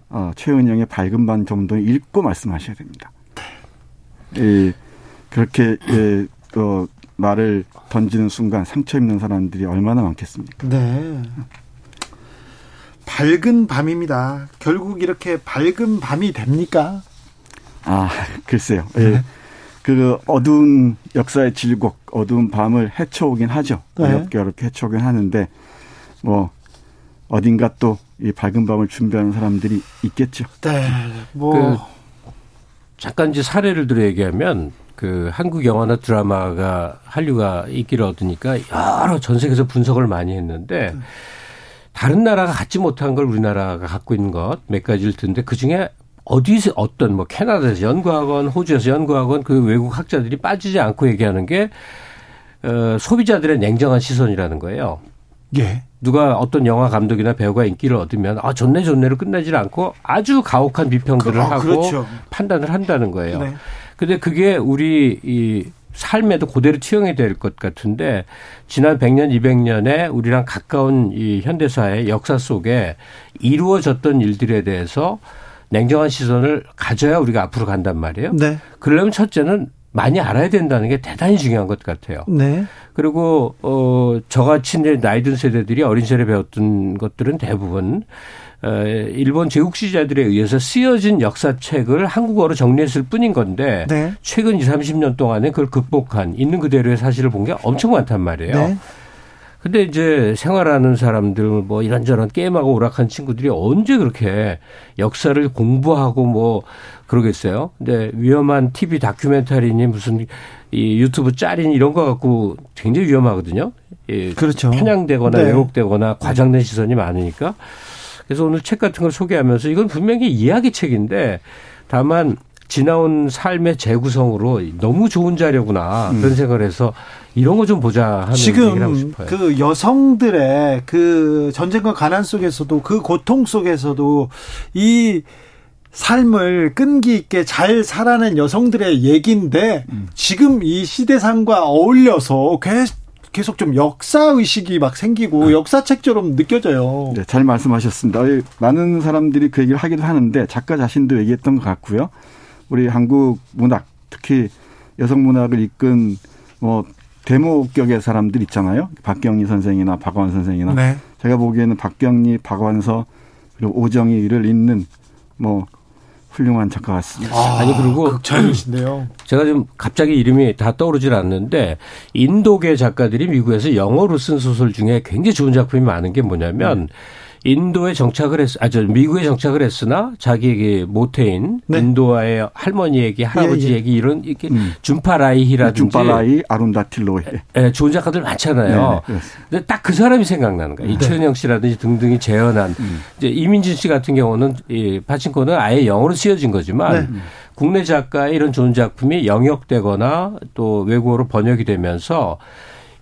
어, 최은영의 밝은 반 정도 읽고 말씀하셔야 됩니다. 예, 그렇게 예, 어, 말을 던지는 순간 상처 입는 사람들이 얼마나 많겠습니까? 네. 밝은 밤입니다. 결국 이렇게 밝은 밤이 됩니까? 아, 글쎄요. 예. 네. 그 어두운 역사의 질곡, 어두운 밤을 헤쳐오긴 하죠. 네. 어렵게 어렵게 헤쳐오긴 하는데 뭐 어딘가 또 이 밝은 밤을 준비하는 사람들이 있겠죠. 네. 뭐 그 잠깐 이제 사례를 들어 얘기하면 그 한국 영화나 드라마가 한류가 인기를 얻으니까 여러 전 세계에서 분석을 많이 했는데 다른 나라가 갖지 못한 걸 우리나라가 갖고 있는 것 몇 가지를 듣는데 그 중에 어디서 어떤 뭐 캐나다에서 연구하건 호주에서 연구하건 그 외국 학자들이 빠지지 않고 얘기하는 게 어, 소비자들의 냉정한 시선이라는 거예요. 예. 누가 어떤 영화 감독이나 배우가 인기를 얻으면 아 좋네 좋네로 끝나질 않고 아주 가혹한 비평들을 그, 아, 하고 그렇죠. 판단을 한다는 거예요. 네. 근데 그게 우리 이 삶에도 그대로 투영이 될 것 같은데 지난 100년, 200년에 우리랑 가까운 이 현대사의 역사 속에 이루어졌던 일들에 대해서 냉정한 시선을 가져야 우리가 앞으로 간단 말이에요. 네. 그러려면 첫째는 많이 알아야 된다는 게 대단히 중요한 것 같아요. 네. 그리고 어 저같이 이제 나이 든 세대들이 어린 시절에 배웠던 것들은 대부분 어 일본 제국주의자들에 의해서 쓰여진 역사책을 한국어로 정리했을 뿐인 건데 네. 최근 2, 30년 동안에 그걸 극복한 있는 그대로의 사실을 본 게 엄청 많단 말이에요. 네. 근데 이제 생활하는 사람들 뭐 이런저런 게임하고 오락한 친구들이 언제 그렇게 역사를 공부하고 뭐 그러겠어요. 근데 위험한 TV 다큐멘터리니 무슨 이 유튜브 짤인 이런 거 갖고 굉장히 위험하거든요. 예, 그렇죠. 편향되거나 네. 왜곡되거나 과장된 시선이 많으니까. 그래서 오늘 책 같은 걸 소개하면서 이건 분명히 이야기 책인데 다만 지나온 삶의 재구성으로 너무 좋은 자료구나 그런 음. 생각을 해서 이런 거 좀 보자 하는 지금 그 여성들의 그 전쟁과 가난 속에서도 그 고통 속에서도 이 삶을 끈기 있게 잘 살아낸 여성들의 얘기인데 음. 지금 이 시대상과 어울려서 계속 좀 역사 의식이 막 생기고 아. 역사책처럼 느껴져요. 네, 잘 말씀하셨습니다. 많은 사람들이 그 얘기를 하기도 하는데 작가 자신도 얘기했던 것 같고요. 우리 한국 문학 특히 여성 문학을 이끈 뭐 대모격의 사람들 있잖아요. 박경리 선생이나 박완 선생이나 네. 제가 보기에는 박경리, 박완서 그리고 오정희를 잇는 뭐 훌륭한 작가 같습니다. 아, 아니 그리고 극찬이신데요. 제가 지금 갑자기 이름이 다 떠오르질 않는데 인도계 작가들이 미국에서 영어로 쓴 소설 중에 굉장히 좋은 작품이 많은 게 뭐냐면 음. 인도에 정착을 했, 아, 저 미국에 정착을 했으나 자기에게 모태인 네. 인도와의 할머니 얘기, 할아버지 예, 예. 이런 이렇게 음. 준파라이히라든지 준파라이, 아룬다틸로이. 예, 좋은 작가들 많잖아요. 네, 네, 근데 딱 그 사람이 생각나는 거예요. 네. 이철영 씨라든지 등등이 재현한 음. 이제 이민진 씨 같은 경우는 이 파친코는 아예 영어로 쓰여진 거지만 네. 국내 작가의 이런 좋은 작품이 영역되거나 또 외국어로 번역이 되면서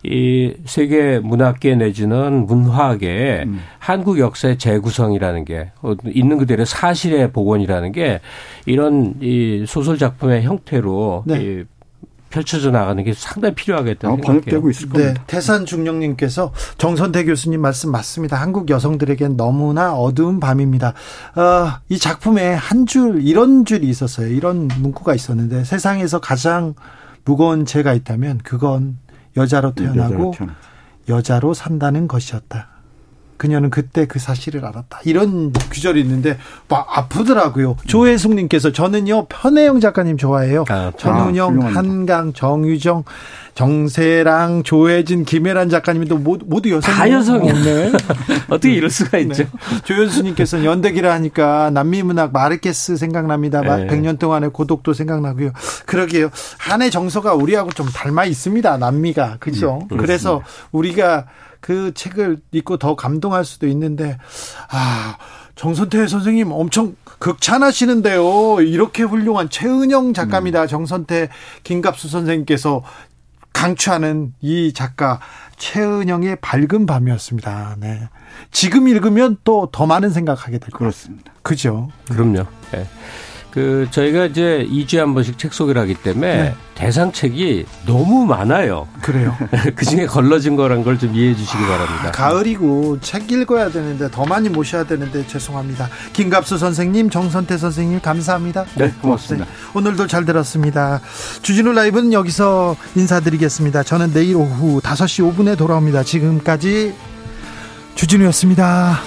이 세계 문학계 내지는 문화계 음. 한국 역사의 재구성이라는 게 어, 있는 그대로 사실의 복원이라는 게 이런 이 소설 작품의 형태로 네. 이 펼쳐져 나가는 게 상당히 필요하겠다는 어, 번역되고 있을 겁니다. 네, 태산 중령님께서 정선태 교수님 말씀 맞습니다. 한국 여성들에겐 너무나 어두운 밤입니다. 어, 이 작품에 한 줄 이런 줄이 있었어요. 이런 문구가 있었는데 세상에서 가장 무거운 죄가 있다면 그건 여자로 태어나고 여자로 산다는 것이었다. 그녀는 그때 그 사실을 알았다. 이런 규절이 있는데 막 아프더라고요. 조혜숙 님께서 저는요 편혜영 작가님 좋아해요. 아, 전은영, 아, 한강, 정유정, 정세랑, 조혜진, 김혜란 작가님도 모두, 모두 여성. 다 여성이요. 네. 어떻게 이럴 수가 네. 있죠? 네. 조현수 님께서는 연대기라 하니까 남미 문학 마르케스 생각납니다. 네. 100년 동안의 고독도 생각나고요. 그러게요. 한해 정서가 우리하고 좀 닮아 있습니다. 남미가 그죠? 음, 그래서 우리가 그 책을 읽고 더 감동할 수도 있는데 아 정선태 선생님 엄청 극찬하시는데요. 이렇게 훌륭한 최은영 작가입니다. 음. 정선태 김갑수 선생님께서 강추하는 이 작가 최은영의 밝은 밤이었습니다. 네. 지금 읽으면 또 더 많은 생각하게 될 것 같습니다. 그죠? 그럼요. 네. 그 저희가 이제 2주에 한 번씩 책 소개를 하기 때문에 네. 대상 책이 너무 많아요. 그래요. 그 중에 걸러진 거란 걸 좀 이해해 주시기 바랍니다. 가을이고 책 읽어야 되는데 더 많이 모셔야 되는데 죄송합니다. 김갑수 선생님, 정선태 선생님 감사합니다. 네, 고맙습니다. 네, 오늘도 잘 들었습니다. 주진우 라이브는 여기서 인사드리겠습니다. 저는 내일 오후 5시 5분에 돌아옵니다. 지금까지 주진우였습니다.